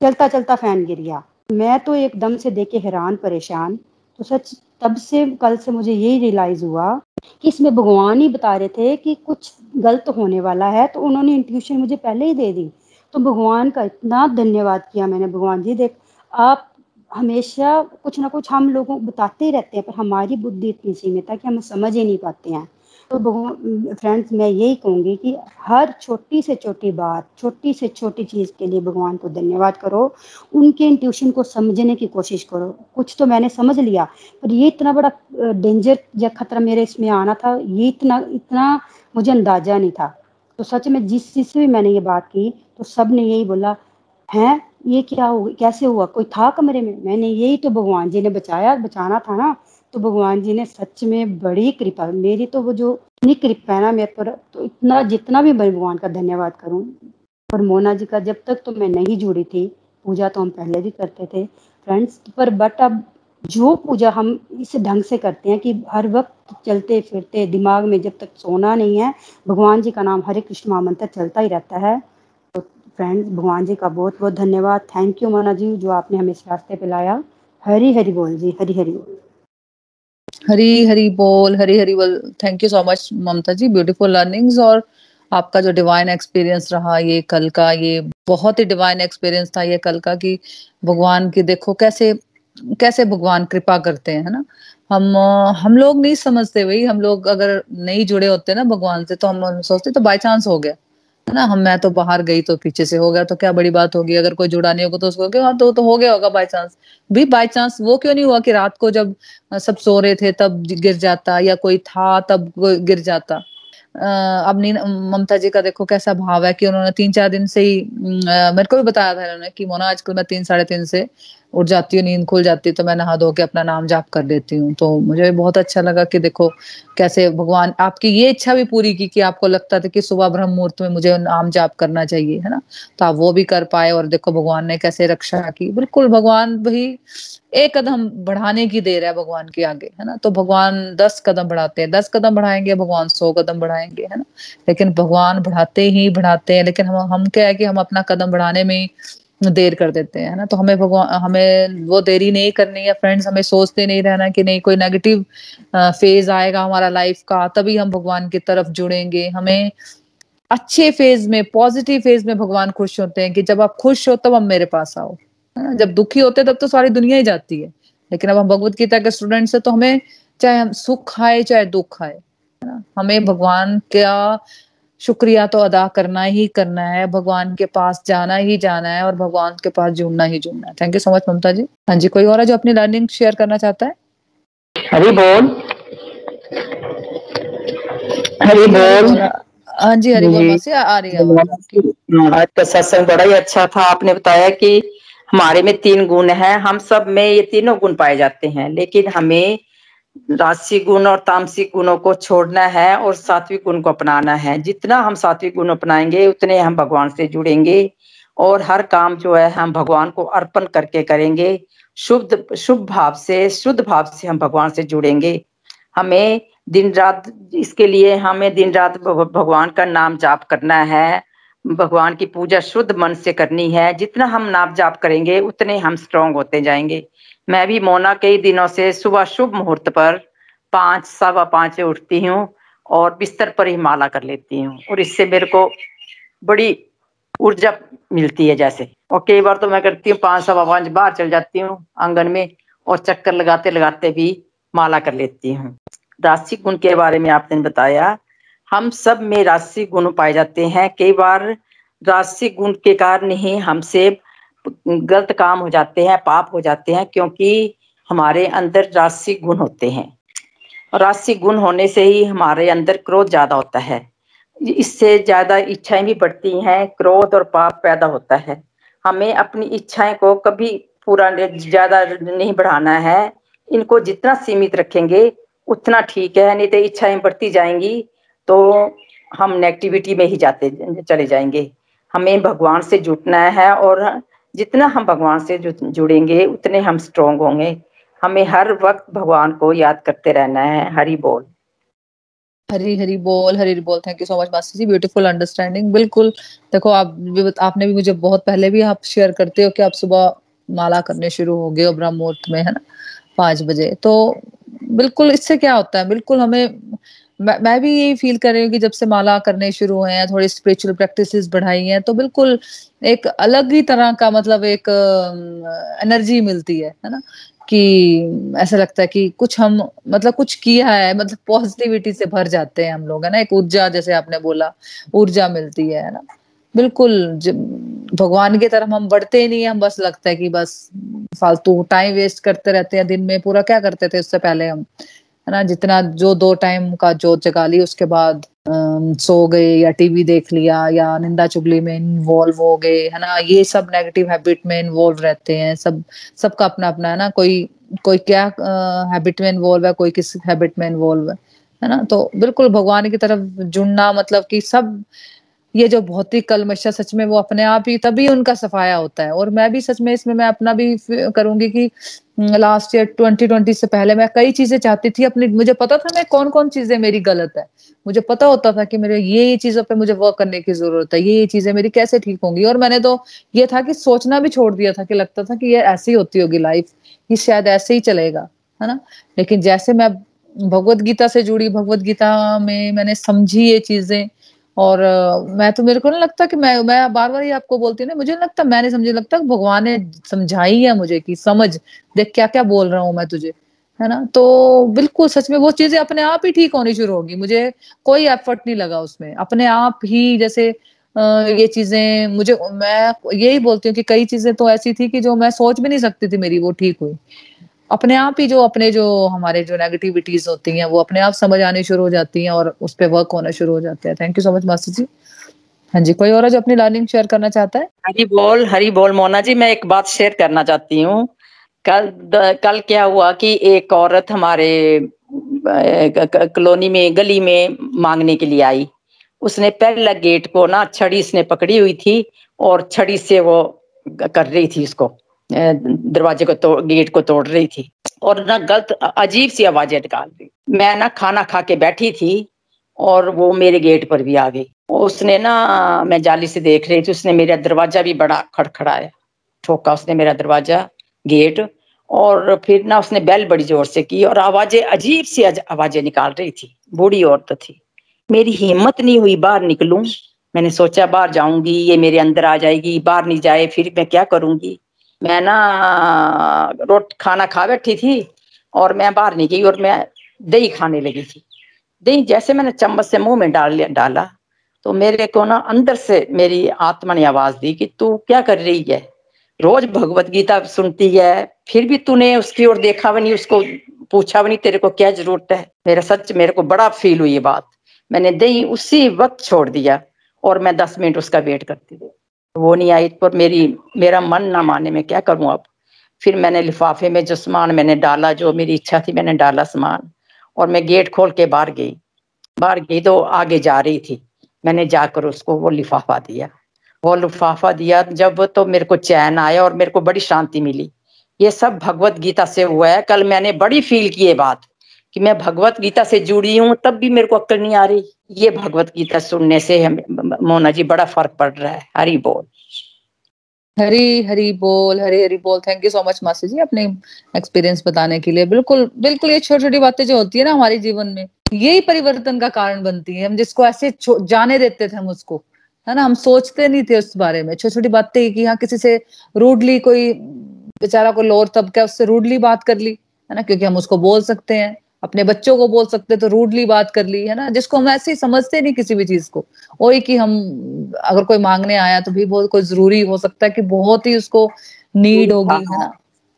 चलता चलता फ़ैन गिर गया। मैं तो एकदम से देख के हैरान, परेशान। तो सच, तब से, कल से मुझे यही रियलाइज़ हुआ कि इसमें भगवान ही बता रहे थे कि कुछ गलत होने वाला है तो उन्होंने इंट्यूशन मुझे पहले ही दे दी। तो भगवान का इतना धन्यवाद किया मैंने। भगवान जी, देख, आप हमेशा कुछ ना कुछ हम लोगों को बताते ही रहते हैं, पर हमारी बुद्धि इतनी सीमित है कि हम समझ ही नहीं पाते हैं। तो फ्रेंड्स, मैं यही कहूँगी कि हर छोटी से छोटी बात, छोटी से छोटी चीज़ के लिए भगवान को धन्यवाद करो। उनके इंट्यूशन को समझने की कोशिश करो। कुछ तो मैंने समझ लिया, पर ये इतना बड़ा डेंजर या खतरा मेरे इसमें आना था, ये इतना इतना मुझे अंदाज़ा नहीं था। तो सच में जिस चीज़ से भी मैंने ये बात की तो सबने यही बोला, हैं? ये क्या हो, कैसे हुआ? कोई था कमरे में? मैंने यही तो भगवान जी ने बचाया, बचाना था ना। तो भगवान जी ने सच में बड़ी कृपा, मेरी तो वो जो इतनी कृपा है ना मेरे पर तो इतना, जितना भी मैं भगवान का धन्यवाद करूँ, पर मोना जी का जब तक तो मैं नहीं जुड़ी थी, पूजा तो हम पहले भी करते थे फ्रेंड्स पर बट अब जो पूजा हम इस ढंग से करते हैं कि हर वक्त चलते फिरते, दिमाग में जब तक सोना नहीं है, भगवान जी का नाम हरे कृष्ण महामंत्र चलता ही रहता है तो फ्रेंड्स भगवान जी का बहुत बहुत धन्यवाद थैंक यू मोना जी, जो आपने हमें इस रास्ते पे लाया हरी हरी बोल जी हरी हरी बोल। हरी हरी बोल, हरी हरी बोल। Thank you so much Mamta ji. Beautiful learnings और आपका जो डिवाइन एक्सपीरियंस रहा ये कल का, ये बहुत ही डिवाइन एक्सपीरियंस था ये कल का कि भगवान की देखो कैसे कैसे भगवान कृपा करते हैं ना? हम हम लोग नहीं समझते भाई। हम लोग अगर नहीं जुड़े होते ना भगवान से तो हम सोचते। तो बाई चांस हो गया। है ना हम मैं तो बाहर गई तो पीछे से हो गया तो क्या बड़ी बात होगी? अगर कोई जुड़ा नहीं होगा तो उसको हाँ तो, तो हो गया होगा बाई चांस भी बाई चांस वो क्यों नहीं हुआ कि रात को जब सब सो रहे थे तब गिर जाता या कोई था तब गिर जाता? अब नीन ममता जी का देखो कैसा भाव है कि उन्होंने तीन चार दिन से ही मेरे को भी बताया था इन्होंने कि मोना आजकल मैं तीन साढ़े तीन से उठ जाती हूँ, नींद खुल जाती है तो मैं नहा धो के अपना नाम जाप कर देती हूँ। तो मुझे बहुत अच्छा लगा कि देखो कैसे भगवान, आपकी ये इच्छा भी पूरी की कि आपको लगता था कि सुबह ब्रह्म मुहूर्त में मुझे नाम जाप करना चाहिए, है ना? तो आप वो भी कर पाए और देखो भगवान ने कैसे रक्षा की। बिल्कुल भगवान भी एक कदम बढ़ाने की देर है भगवान के आगे, है ना? तो भगवान दस कदम बढ़ाते हैं। दस कदम बढ़ाएँगे, भगवान सौ कदम बढ़ाएँगे, है ना? लेकिन भगवान बढ़ाते ही बढ़ाते हैं। लेकिन हम हम क्या है कि हम अपना कदम बढ़ाने में देर कर देते हैं ना? तो हमें भगवान, हमें वो देरी नहीं करनी है फ्रेंड्स हमें सोचते नहीं रहना कि नहीं, कोई नेगेटिव फ़ेज़ आएगा हमारा लाइफ का, तभी हम भगवान की तरफ़ जुड़ेंगे। हमें अच्छे फ़ेज़ में पॉजिटिव फ़ेज़ में भगवान खुश होते हैं कि जब आप खुश हो, तब हम मेरे पास आओ जब दुखी होते तब तो सारी दुनिया ही जाती है। लेकिन अब हम भगवत गीता के स्टूडेंट्स है तो हमें चाहे हम सुख आए, चाहे दुख आए हमें भगवान का शुक्रिया तो अदा करना ही करना है भगवान के पास जाना ही जाना है और भगवान के पास जुड़ना ही जुड़ना है। Thank you so much Mamta ji. हाँ जी कोई और है जो अपनी लर्निंग शेयर करना चाहता है? हरी बोल। हरी बोल। हाँ जी हरी बोल मासी आ रही है आज का सत्संग बड़ा ही अच्छा था। आपने बताया कि हमारे में तीन गुण हैं। हम सब में ये तीनों गुण पाए जाते हैं लेकिन हमें राशि गुण और तामसिक गुणों को छोड़ना है और सात्विक गुण को अपनाना है। जितना हम सात्विक गुण अपनाएँगे, उतने हम भगवान से जुड़ेंगे और हर काम जो है, हम भगवान को अर्पण करके करेंगे। शुद्ध, शुभ भाव से, शुद्ध भाव से हम भगवान से जुड़ेंगे। हमें दिन रात, इसके लिए हमें दिन रात भगवान का नाम जाप करना है। भगवान की पूजा शुद्ध मन से करनी है। जितना हम नाम जाप करेंगे, उतने हम स्ट्रांग होते जाएँगे। मैं भी मोना कई दिनों से सुबह शुभ मुहूर्त पर पाँच, सवा पाँच उठती हूँ और बिस्तर पर ही माला कर लेती हूँ और इससे मेरे को बड़ी ऊर्जा मिलती है जैसे। और कई बार तो मैं करती हूँ पाँच, सवा पाँच बाहर चल जाती हूँ आँगन में और चक्कर लगाते लगाते भी माला कर लेती हूँ। राशि गुण के बारे में आपने बताया। हम सब में राशि गुण पाए जाते हैं। कई बार राशि गुण के कारण ही हमसे गलत काम हो जाते हैं, पाप हो जाते हैं क्योंकि हमारे अंदर राशि गुण होते हैं। राशि गुण होने से ही हमारे अंदर क्रोध ज़्यादा होता है। इससे ज़्यादा इच्छाएँ भी बढ़ती हैं, क्रोध और पाप पैदा होता है। हमें अपनी इच्छाएँ को कभी पूरा ज़्यादा नहीं बढ़ाना है। इनको जितना सीमित रखेंगे, उतना ठीक है, नहीं तो इच्छाएँ बढ़ती जाएँगी तो हम नेगेटिविटी में ही जाते, चले जाएँगे। हमें भगवान से जुटना है और जितना हम भगवान से जुड़ेंगे, उतने हम स्ट्रोंग होंगे। हमें हर वक्त भगवान को याद करते रहना है। हरी बोल। हरी हरी बोल हरी बोल। Thank you so much master ji beautiful understanding बिल्कुल। देखो, आप भी आपने भी मुझे बहुत पहले भी आप शेयर करते हो कि आप सुबह माला करने शुरू हो गए हो ब्रह्म मुहूर्त में, है ना? पाँच बजे। तो बिल्कुल, इससे क्या होता है? बिल्कुल हमें मैं, मैं भी यही फील कर रही हूँ कि जब से माला करने शुरू हुए हैं थोड़ी स्पिरिचुअल प्रैक्टिसेस बढ़ाई हैं तो बिल्कुल एक अलग ही तरह का मतलब एक एनर्जी मिलती है है ना? कि ऐसा लगता है कि कुछ हम मतलब कुछ किया है मतलब पॉजिटिविटी से भर जाते हैं हम लोग है ना? एक ऊर्जा जैसे आपने बोला ऊर्जा मिलती है ना? बिल्कुल भगवान की तरफ़ हम बढ़ते ही नहीं है हम बस लगता है कि बस फालतू टाइम वेस्ट करते रहते हैं दिन में पूरा क्या करते थे उससे पहले हम? है ना, जितना जो दो टाइम का जोत जगा ली, उसके बाद सो गए या टीवी देख लिया या निंदा चुगली में इन्वॉल्व हो गए, है ना, ये सब नेगेटिव हैबिट में इन्वॉल्व रहते हैं। सब, सबका अपना अपना है ना, कोई कोई क्या हैबिट में इन्वॉल्व है, कोई किस हैबिट में इन्वॉल्व है है ना तो बिल्कुल भगवान की तरफ़ जुड़ना मतलब कि सब ये जो भौतिक कलमशा सच में वो अपने आप ही, तभी उनका सफाया होता है। और मैं भी सच में इसमें मैं अपना भी करूँगी कि लास्ट ईयर 2020 से पहले मैं कई चीज़ें चाहती थी अपनी, मुझे पता था मैं कौन कौन चीज़ें मेरी गलत है। मुझे पता होता था कि मेरे ये ये चीज़ों पे मुझे वर्क करने की ज़रूरत है ये ये चीज़ें मेरी कैसे ठीक होंगी। और मैंने तो ये था कि सोचना भी छोड़ दिया था कि लगता था कि ये ऐसी होती होगी लाइफ ये शायद ऐसे ही चलेगा, है ना? लेकिन जैसे मैं भगवत गीता से जुड़ी, भगवत गीता में मैंने समझी ये चीज़ें और मैं तो मेरे को नहीं लगता कि मैं मैं बार बार ही आपको बोलती हूँ ना, मुझे लगता मैंने समझे, लगता भगवान ने समझाई है मुझे कि समझ, देख क्या क्या बोल रहा हूँ मैं तुझे, है ना? तो बिल्कुल सच में वो चीज़ें अपने आप ही ठीक होनी शुरू होगी, मुझे कोई एफर्ट नहीं लगा उसमें, अपने आप ही जैसे ये चीज़ें मुझे, मैं यही बोलती हूँ कि कई चीज़ें तो ऐसी थी कि जो मैं सोच भी नहीं सकती थी मेरी वो ठीक हुई। अपने आप ही जो अपने जो हमारे जो नेगेटिविटीज होती हैं वो अपने आप समझ आनी शुरू हो जाती हैं और उस पर वर्क होना शुरू हो जाते हैं। Thank you so much master ji हाँ जी कोई और जो अपनी लर्निंग शेयर करना चाहता है? हरी बोल हरी बोल मोना जी मैं एक बात शेयर करना चाहती हूँ। कल द, कल क्या हुआ कि एक औरत हमारे कॉलोनी में गली में मांगने के लिए आई। उसने पहला गेट को ना छड़ी इसने पकड़ी हुई थी और छड़ी से वो कर रही थी उसको। दरवाजे को तोड़, गेट को तोड़ रही थी और ना गलत अजीब सी आवाज़ें निकाल रही मैं ना खाना खा के बैठी थी और वो मेरे गेट पर भी आ गई। उसने ना, मैं जाली से देख रही थी, उसने मेरा दरवाज़ा भी बड़ा खड़खड़ाया। ठोका उसने मेरा दरवाज़ा, गेट और फिर ना उसने बेल बड़ी ज़ोर से की और आवाज़ें, अजीब सी आवाज़ें निकाल रही थी। बूढ़ी औरत थी। मेरी हिम्मत नहीं हुई बाहर निकलूं। मैंने सोचा बाहर जाऊँगी, ये मेरे अंदर आ जाएगी, बाहर नहीं जाए, फिर मैं क्या करूँगी? मैं ना, रोट, खाना खा बैठी थी और मैं बाहर नहीं गई और मैं दही खाने लगी थी। दही जैसे मैंने चम्मच से मुँह में डाल लिया, डाला तो मेरे को ना अंदर से मेरी आत्मा ने आवाज़ दी कि तू क्या कर रही है? रोज भगवत गीता सुनती है, फिर भी तूने उसकी ओर देखा भी नहीं, उसको पूछा भी नहीं, तेरे को क्या ज़रूरत है? मेरा सच, मेरे को बड़ा फील हुई ये बात। मैंने दही उसी वक्त छोड़ दिया और मैं दस मिनट उसका वेट करती थी वो नहीं आई पर मेरी, मेरा मन ना माने मैं क्या करूँ अब? फिर मैंने लिफाफे में जो सामान मैंने डाला, जो मेरी इच्छा थी मैंने डाला सामान, और मैं गेट खोल के बाहर गई। बाहर गई तो आगे जा रही थी। मैंने जाकर उसको वो लिफाफा दिया। वो लिफाफा दिया जब तो मेरे को चैन आया और मेरे को बड़ी शांति मिली। ये सब भगवत गीता से हुआ है। कल मैंने बड़ी फील की ये बात। कि मैं भगवत गीता से जुड़ी हूँ, तब भी मेरे को अक्ल नहीं आ रही। ये भगवत गीता सुनने से हमें, मोना जी, बड़ा फ़र्क पड़ रहा है। हरी बोल। हरी हरी बोल, हरी हरी बोल। थैंक यू सो मच मासी जी, अपने एक्सपीरियंस बताने के लिए। बिल्कुल बिल्कुल, ये छोटी छोटी बातें जो होती है ना हमारे जीवन में, यही परिवर्तन का कारण बनती है। हम जिसको ऐसे जाने देते थे हम उसको, है ना? हम सोचते नहीं थे उस बारे में। छोटी छोटी बातें कि हाँ किसी से रूडली कोई बेचारा कोई लोअर तबका उससे रूडली बात कर ली, है ना? क्योंकि हम उसको बोल सकते हैं। अपने बच्चों को बोल सकते तो रूडली बात कर ली है ना? जिसको हम ऐसे ही समझते नहीं किसी भी चीज़ को। वही कि हम अगर कोई मांगने आया तो भी बहुत कोई ज़रूरी हो सकता है कि बहुत ही उसको नीड होगी है ना?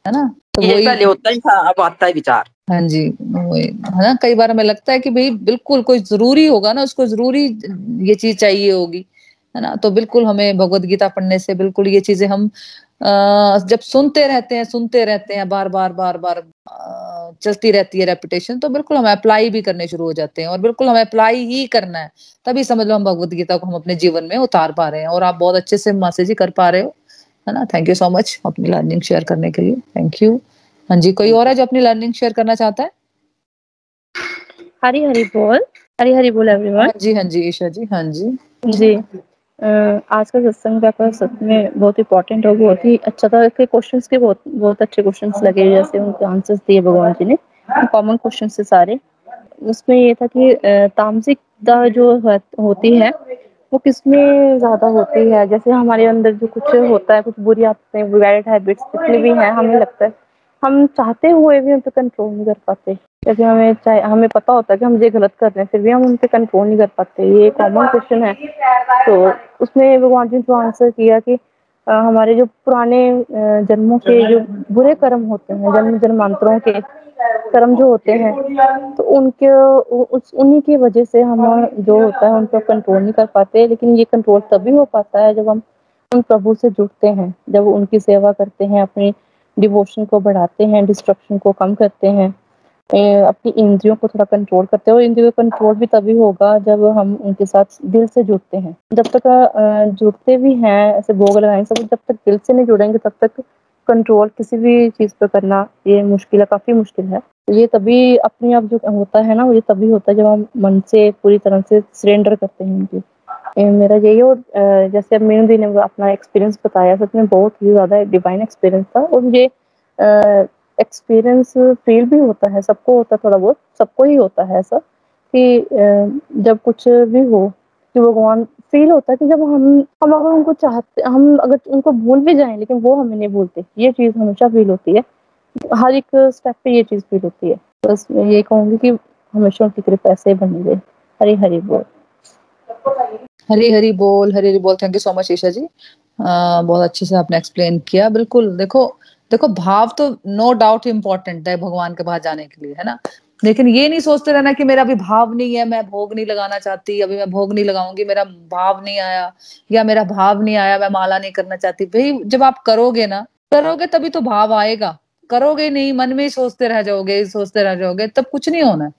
है ना? तो वही पहले होता ही था अब आता है विचार। हाँ जी वही है ना? कई बार हमें लगता है कि भाई बिल्कुल कोई ज़रूरी होगा ना उसको ज़रूरी ये चीज़ चाहिए होगी है ना? तो बिल्कुल हमें भगवत गीता पढ़ने से बिल्कुल ये चीज़ें हम जब सुनते रहते हैं सुनते रहते हैं बार बार बार बार चलती रहती है रेपुटेशन तो बिल्कुल हम अप्लाई भी करने शुरू हो जाते हैं और बिल्कुल हमें अप्लाई ही करना है। तभी समझ लो हम भगवत गीता को हम अपने जीवन में उतार पा रहे हैं और आप बहुत अच्छे से मैसेज ही कर पा रहे हो है ना? थैंक यू सो मच अपनी लर्निंग शेयर करने के लिए। थैंक यू हाँ जी कोई और है जो अपनी लर्निंग शेयर करना चाहता है? हरी हरी बोल। हरी हरी बोल एवरीवन हाँ जी हाँ जी ईशा जी हाँ जी। जी। आज का सत्संग आपका सच में बहुत इंपॉर्टेंट और बहुत ही अच्छा था इसके क्वेश्चंस के बहुत बहुत अच्छे क्वेश्चंस लगे जैसे उनके आंसर्स दिए भगवान जी ने कॉमन क्वेश्चन से सारे। उसमें ये था कि तामसिकता जो होती है, वो किसमें ज़्यादा होती है? जैसे हमारे अंदर जो कुछ होता है, कुछ बुरी आदतें बैड हैबिट्स जितनी भी हैं, हमें लगता है, हम चाहते हुए भी उन पर कंट्रोल नहीं कर पाते। जैसे हमें चाहे हमें पता होता है कि हम ये गलत कर रहे हैं फिर भी हम उन पर कंट्रोल नहीं कर पाते। ये कॉमन क्वेश्चन है। तो उसमें भगवान जी ने आंसर किया कि आ, हमारे जो पुराने जन्मों के जो बुरे कर्म होते हैं जन्म जन्मांतरों के कर्म जो होते हैं तो उनके उस उन्हीं की वजह से हम जो होता है उन पर कंट्रोल नहीं कर पाते। लेकिन ये कंट्रोल तभी हो पाता है जब हम उन प्रभु से जुड़ते हैं जब उनकी सेवा करते हैं अपनी डिवोशन को बढ़ाते हैं डिस्ट्रक्शन को कम करते हैं। अपनी इंद्रियों को थोड़ा कंट्रोल करते हैं और इंद्रियों का कंट्रोल भी तभी होगा जब हम उनके साथ दिल से जुड़ते हैं। जब तक जुड़ते भी हैं, ऐसे भोग लगाए, सब जब तक दिल से नहीं जुड़ेंगे, तब तक कंट्रोल किसी भी चीज़ पर करना ये मुश्किल है, काफ़ी मुश्किल है। ये तभी अपने आप जो होता है ना ये तभी होता है जब हम मन से पूरी तरह से सरेंडर करते हैं उनकी। मेरा यही और जैसे अब मीनू दी ने अपना एक्सपीरियंस बताया, सच में बहुत ही ज़्यादा डिवाइन एक्सपीरियंस था और मुझे एक्सपीरियंस फील भी होता है सबको होता है थोड़ा बहुत सबको ही होता है ऐसा कि जब कुछ भी हो कि भगवान फील होता है कि जब हम हम अगर उनको चाहते हम अगर उनको भूल भी जाएँ लेकिन वो हमें नहीं भूलते। ये चीज़ हमेशा फील होती है। हर एक स्टेप पे ये चीज़ फील होती है। बस मैं ये कहूँगी कि हमेशा उनकी कृपा ऐसे बनी रहे। हरी हरी बोल। हरी हरी बोल हरी हरी बोल। Thank you so much Isha ji. आ, बहुत अच्छे से आपने एक्सप्लेन किया। बिल्कुल देखो देखो, भाव तो नो डाउट इम्पोर्टेंट है भगवान के पास जाने के लिए, है ना? लेकिन ये नहीं सोचते रहना कि मेरा अभी भाव नहीं है, मैं भोग नहीं लगाना चाहती, अभी मैं भोग नहीं लगाऊँगी, मेरा भाव नहीं आया, या मेरा भाव नहीं आया, मैं माला नहीं करना चाहती। भाई, जब आप करोगे ना, करोगे तभी तो भाव आएगा। करोगे नहीं, मन में ही सोचते रह जाओगे, सोचते रह जाओगे, तब कुछ नहीं होना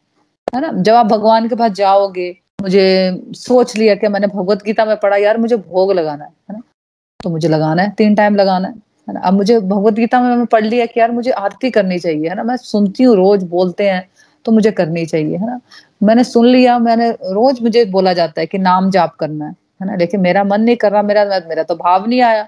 है ना? जब आप भगवान के पास जाओगे, मुझे सोच लिया कि मैंने भगवत गीता में पढ़ा, यार मुझे भोग लगाना है ना? तो मुझे लगाना है, तीन टाइम लगाना है। है ना? अब मुझे भगवत गीता में पढ़ लिया कि यार मुझे आरती करनी चाहिए, है ना? मैं सुनती हूँ रोज, बोलते हैं तो मुझे करनी चाहिए, है ना? मैंने सुन लिया, मैंने रोज मुझे बोला जाता है कि नाम जाप करना है है ना? लेकिन मेरा मन नहीं कर रहा, मेरा मेरा तो भाव नहीं आया,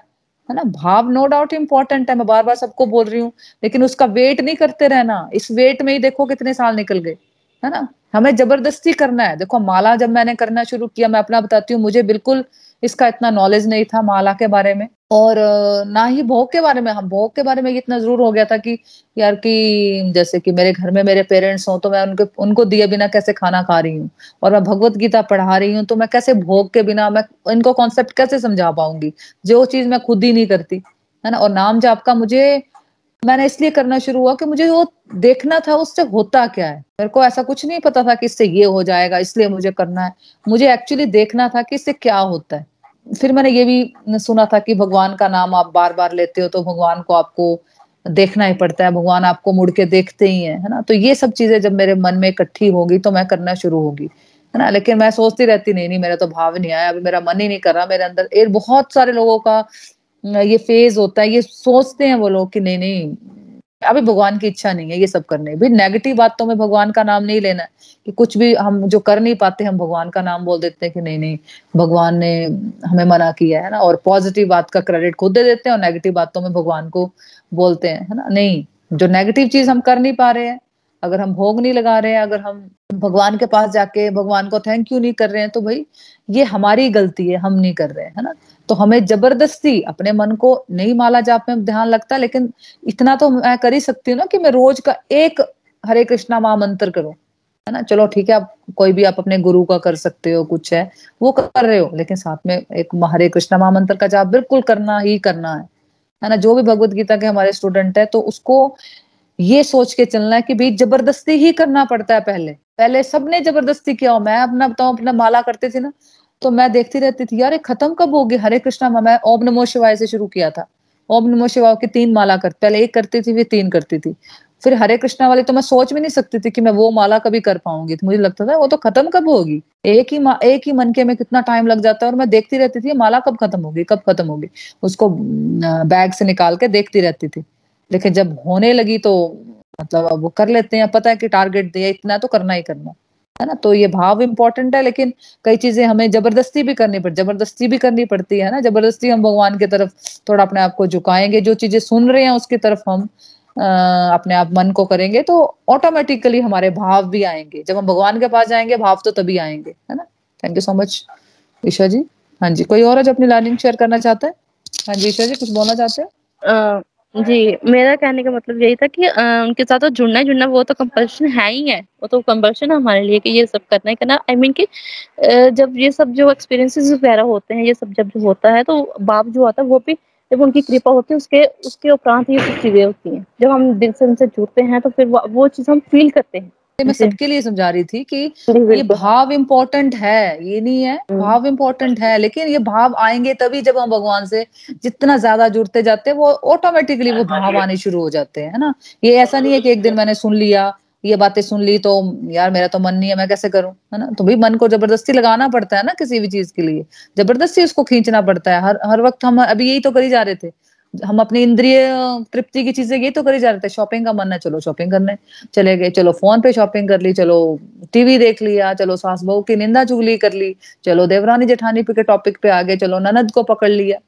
है ना? भाव नो डाउट इम्पोर्टेंट है, मैं बार बार सबको बोल रही हूँ, लेकिन उसका वेट नहीं करते रहना, इस वेट में ही देखो कितने साल निकल गए, है ना? हमें ज़बरदस्ती करना है, देखो माला जब मैंने करना शुरू किया, मैं अपना बताती हूँ, मुझे बिल्कुल इसका इतना नॉलेज नहीं था माला के बारे में और ना ही भोग के बारे में हम भोग के बारे में इतना ज़रूर हो गया था कि यार कि जैसे कि मेरे घर में मेरे पेरेंट्स हों तो मैं उनके, उनको दिए बिना कैसे खाना खा रही हूँ? और मैं भगवत गीता पढ़ा रही हूँ तो मैं कैसे भोग के बिना मैं इनको कॉन्सेप्ट कैसे समझा पाऊँगी? जो चीज़ मैं खुद ही नहीं करती, है ना? और नाम जाप का मुझे, मैंने इसलिए करना शुरू हुआ कि मुझे वो देखना था उससे होता क्या है? मेरे को ऐसा कुछ नहीं पता था कि इससे ये हो जाएगा, इसलिए मुझे करना है। मुझे एक्चुअली देखना था कि इससे क्या होता है। फिर मैंने ये भी सुना था कि भगवान का नाम आप बार बार लेते हो तो भगवान को आपको देखना ही पड़ता है, भगवान आपको मुड़ के देखते ही है है ना? तो ये सब चीज़ें जब मेरे मन में इकट्ठी होगी तो मैं करना शुरू होगी, है ना? लेकिन मैं सोचती रहती, नहीं नहीं, मेरा तो भाव नहीं आया, अभी मेरा मन ही नहीं कर रहा, मेरे अंदर एक बहुत सारे लोगों का ये फ़ेज़ होता है, ये सोचते हैं वो लोग कि नहीं नहीं अभी भगवान की इच्छा नहीं है ये सब करने भी नेगेटिव बातों में भगवान का नाम नहीं लेना है कि कुछ भी हम जो कर नहीं पाते, हम भगवान का नाम बोल देते हैं कि नहीं नहीं, भगवान ने हमें मना किया है ना, और पॉजिटिव बात का क्रेडिट खुद दे देते हैं और नेगेटिव बातों में भगवान को बोलते हैं, है ना? नहीं, जो नेगेटिव चीज़ हम कर नहीं पा रहे हैं, अगर हम भोग नहीं लगा रहे हैं, अगर हम भगवान के पास जाके भगवान को थैंक यू नहीं कर रहे हैं तो भाई ये हमारी गलती है, हम नहीं कर रहे हैं, है ना? तो हमें ज़बरदस्ती अपने मन को नहीं माला जाप में ध्यान लगता, लेकिन इतना तो मैं कर ही सकती हूँ ना कि मैं रोज का एक हरे कृष्णा महामंत्र करूँ। है ना? चलो ठीक है, आप कोई भी आप अपने गुरु का कर सकते हो, कुछ है, वो कर रहे हो, लेकिन साथ में एक हरे कृष्णा महामंत्र का जाप बिल्कुल करना ही करना है। है ना? जो भी भगवत गीता के हमारे स्टूडेंट है तो उसको ये सोच के चलना है कि भाई ज़बरदस्ती ही करना पड़ता है पहले। पहले सबने ज़बरदस्ती किया हो, मैं अपना बताऊँ, अपना माला करते थे ना तो मैं देखती रहती थी, यार खत्म कब होगी? हरे कृष्णा, मैं ओम नमो शिवाय से शुरू किया था। ओम नमो शिवाय की तीन माला कर, पहले एक करती थी, फिर तीन करती थी। फिर हरे कृष्णा वाली तो मैं सोच भी नहीं सकती थी कि मैं वो माला कभी कर पाऊँगी। तो मुझे लगता था, वो तो खत्म कब होगी? एक ही एक ही मन के में कितना टाइम लग जाता है और मैं देखती रहती थी माला कब खत्म होगी, कब खत्म होगी? उसको बैग से निकाल के देखती रहती थी। लेकिन जब होने लगी तो मतलब अब वो कर लेते हैं, पता है कि टारगेट दिया, इतना तो करना ही करना। है ना? तो ये भाव इंपॉर्टेंट है लेकिन कई चीज़ें हमें ज़बरदस्ती भी करनी पड़ती ज़बरदस्ती भी करनी पड़ती है ना? ज़बरदस्ती हम भगवान की तरफ़ थोड़ा अपने आप को झुकाएँगे जो चीज़ें सुन रहे हैं उसकी तरफ़ हम आ, अपने आप मन को करेंगे तो ऑटोमेटिकली हमारे भाव भी आएँगे। जब हम भगवान के पास जाएँगे भाव तो तभी आएँगे है ना? Thank you so much Isha ji. हाँ जी कोई और जो अपनी लर्निंग शेयर करना चाहता है? हाँ जी ईशा जी कुछ बोलना चाहते हैं? जी, मेरा कहने का मतलब यही था कि अ, उनके साथ तो जुड़ना ही जुड़ना वो तो कंपल्शन है ही है। वो तो कंपल्शन है हमारे लिए कि ये सब करना ही करना आई मीन कि जब ये सब जो एक्सपीरियंसेस वगैरह होते हैं, ये सब जब जो होता है तो बाप जो आता है वो भी जब उनकी कृपा होती है उसके उसके उपरांत ये सब चीज़ें होती हैं। जब हम दिल से उनसे जुड़ते हैं तो फिर वो वो चीज़ हम फ़ील करते हैं। मैं सबके लिए समझा रही थी कि ये भाव इम्पोर्टेंट है ये नहीं है हम्म। भाव इम्पोर्टेंट है लेकिन ये भाव आएँगे तभी जब हम भगवान से जितना ज़्यादा जुड़ते जाते हैं वो ऑटोमेटिकली वो भाव आने शुरू हो जाते हैं है ना? ये ऐसा नहीं है कि एक दिन मैंने सुन लिया ये बातें सुन ली तो यार मेरा तो मन नहीं है मैं कैसे करूँ है ना? तो भी मन को ज़बरदस्ती लगाना पड़ता है ना किसी भी चीज़ के लिए ज़बरदस्ती उसको खींचना पड़ता है हर हर वक्त हम अभी यही तो करी जा रहे थे हम अपने इंद्रिय तृप्ति की चीज़ें ये तो करी जा रहे थे। शॉपिंग का मन है, चलो शॉपिंग करने चले गए। चलो फ़ोन पे शॉपिंग कर ली, चलो टीवी देख लिया, चलो सास बहू की निंदा चुगली कर ली, चलो देवरानी जेठानी पे के टॉपिक पे आ गए, चलो ननद को पकड़ लिया,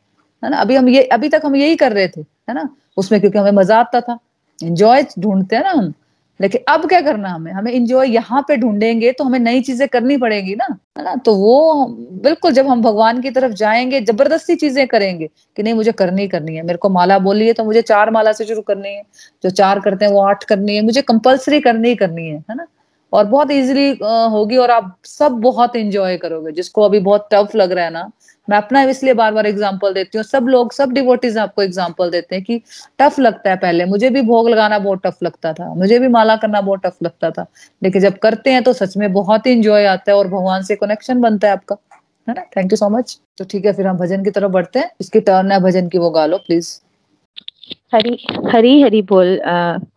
है ना? अभी हम ये, अभी तक हम यही कर रहे थे, है ना? उसमें क्योंकि हमें मज़ा आता था। एंजॉय ढूंढते हैं ना हम। लेकिन अब क्या करना हमें? हमें इंजॉय यहाँ पे ढूंढेंगे तो हमें नई चीज़ें करनी पड़ेगी ना? है ना? तो वो बिल्कुल जब हम भगवान की तरफ़ जाएँगे, ज़बरदस्ती चीज़ें करेंगे कि नहीं, मुझे करनी करनी है। मेरे को माला बोली है तो मुझे चार माला से शुरू करनी है। जो चार करते हैं वो आठ करनी है। मुझे कंपल्सरी करनी ही करनी है है ना? और बहुत इजीली होगी और आप सब बहुत इंजॉय करोगे। जिसको अभी बहुत टफ लग रहा है ना मैं अपना इसलिए बार बार एग्ज़ाम्पल देती हूँ, सब लोग, सब डिवोटीज आपको एग्ज़ाम्पल देते हैं कि टफ लगता है पहले। मुझे भी भोग लगाना बहुत टफ लगता था, मुझे भी माला करना बहुत टफ लगता था। लेकिन जब करते हैं तो सच में बहुत ही इंजॉय आता है और भगवान से कनेक्शन बनता है आपका, है ना? थैंक यू सो मच तो ठीक है, फिर हम भजन की तरफ़ बढ़ते हैं। इसकी टर्न है भजन की, वो गा लो प्लीज़ हरी हरी हरी बोल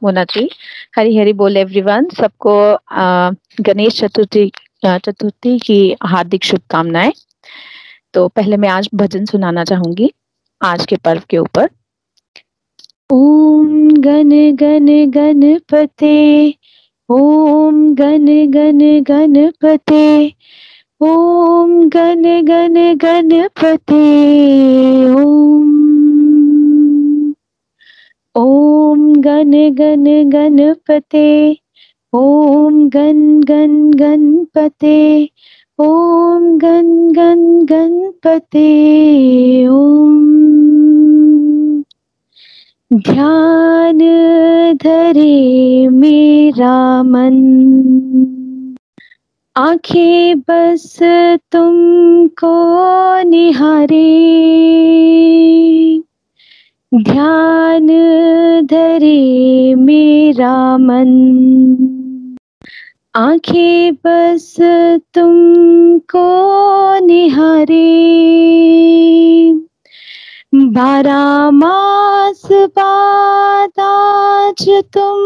मोना जी हरी हरी बोल एवरीवन सबको गणेश चतुर्थी चतुर्थी की हार्दिक शुभकामनाएँ। तो पहले मैं आज भजन सुनाना चाहूँगी, आज के पर्व के ऊपर। ओम गण गण गणपते, ओम गण गण गणपते, ओम गण गण गणपते, ओम। ओम गण गण गणपते, ओम गण गण गणपते ओम गण गण गणपते ओम ध्यान धरे मेरा मन आँखें बस तुमको निहारे, ध्यान धरे मेरा मन आँखें बस तुमको निहारे। बारह मास बाद आज तुम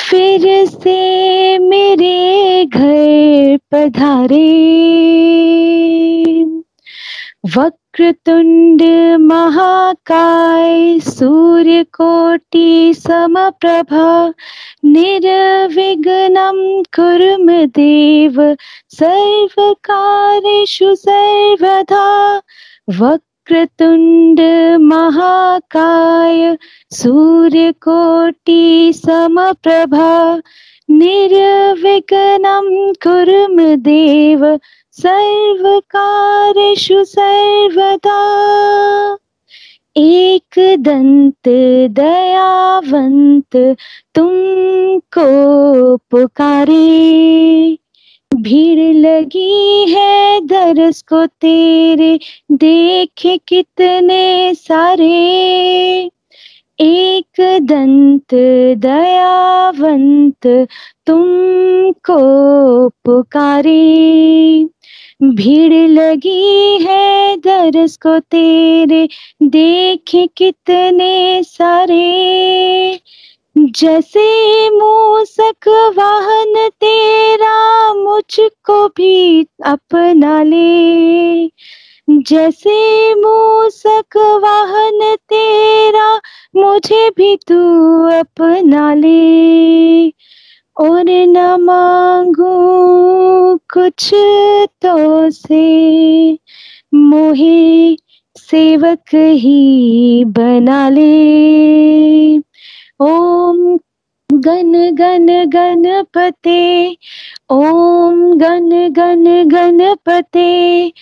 फिर से मेरे घर पधारे। वक्रतुंड महाकाय सूर्य कोटि समप्रभा, निर्विघ्नं कुर्म देव, सर्वकारेषु सर्वदा वक्रतुंड महाकाय सूर्यकोटि समप्रभा, निर्विघ्नं कुर्म देव सर्वकारेषु सर्वदा। एक दंत दयावंत तुमको पुकारे भीड़ लगी है दरस को तेरे, देखे कितने सारे। एक दंत दयावंत तुमको पुकारे। भीड़ लगी है दरस को तेरे, देखे कितने सारे। जैसे मूसक वाहन तेरा मुझको भी अपना ले। जैसे मूसक वाहन तेरा, मुझे भी तू अपना ले। और न मांगू कुछ तो से मोहे सेवक ही बना ले। ओम गन गन गणपते, ओम गन गन गणपते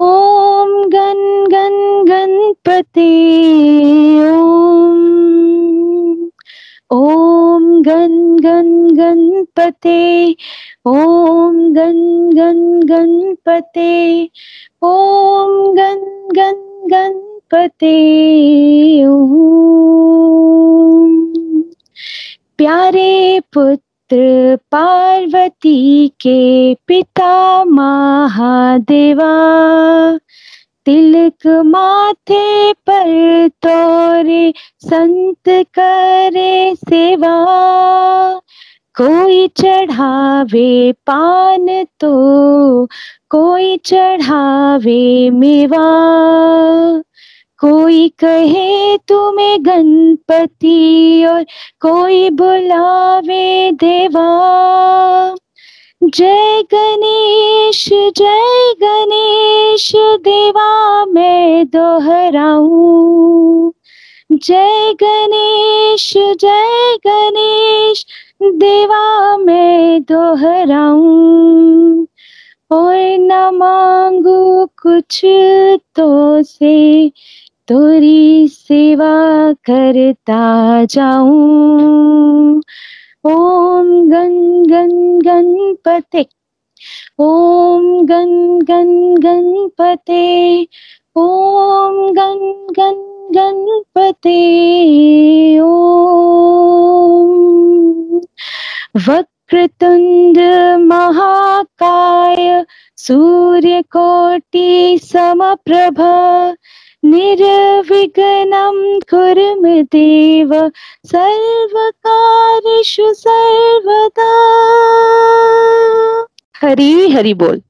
ओम गन गन गणपते ओम। ओम गन गन गणपते ओम गन गन गणपते ओम गन गन गणपते प्यारे पुत्र पार्वती के पिता महादेवा, तिलक माथे पर तोरे संत करे सेवा। कोई चढ़ावे पान तो कोई चढ़ावे मेवा। कोई कहे तुम्हें गणपति और कोई बुलावे देवा। जय गणेश जय गणेश, देवा मैं दोहराऊं। जय गणेश जय गणेश, देवा मैं दोहराऊं। और न मांगू कुछ तो से तोरी सेवा करता जाऊँ। ओम गण गण गणपते, ओम गण गण गणपते, ओम गण गण गणपते, ओम। वक्रतुंड महाकाय, सूर्यकोटि समप्रभा निर्विघ्नं कुर्म देव सर्वकारेषु सर्वदा। हरि हरि बोल।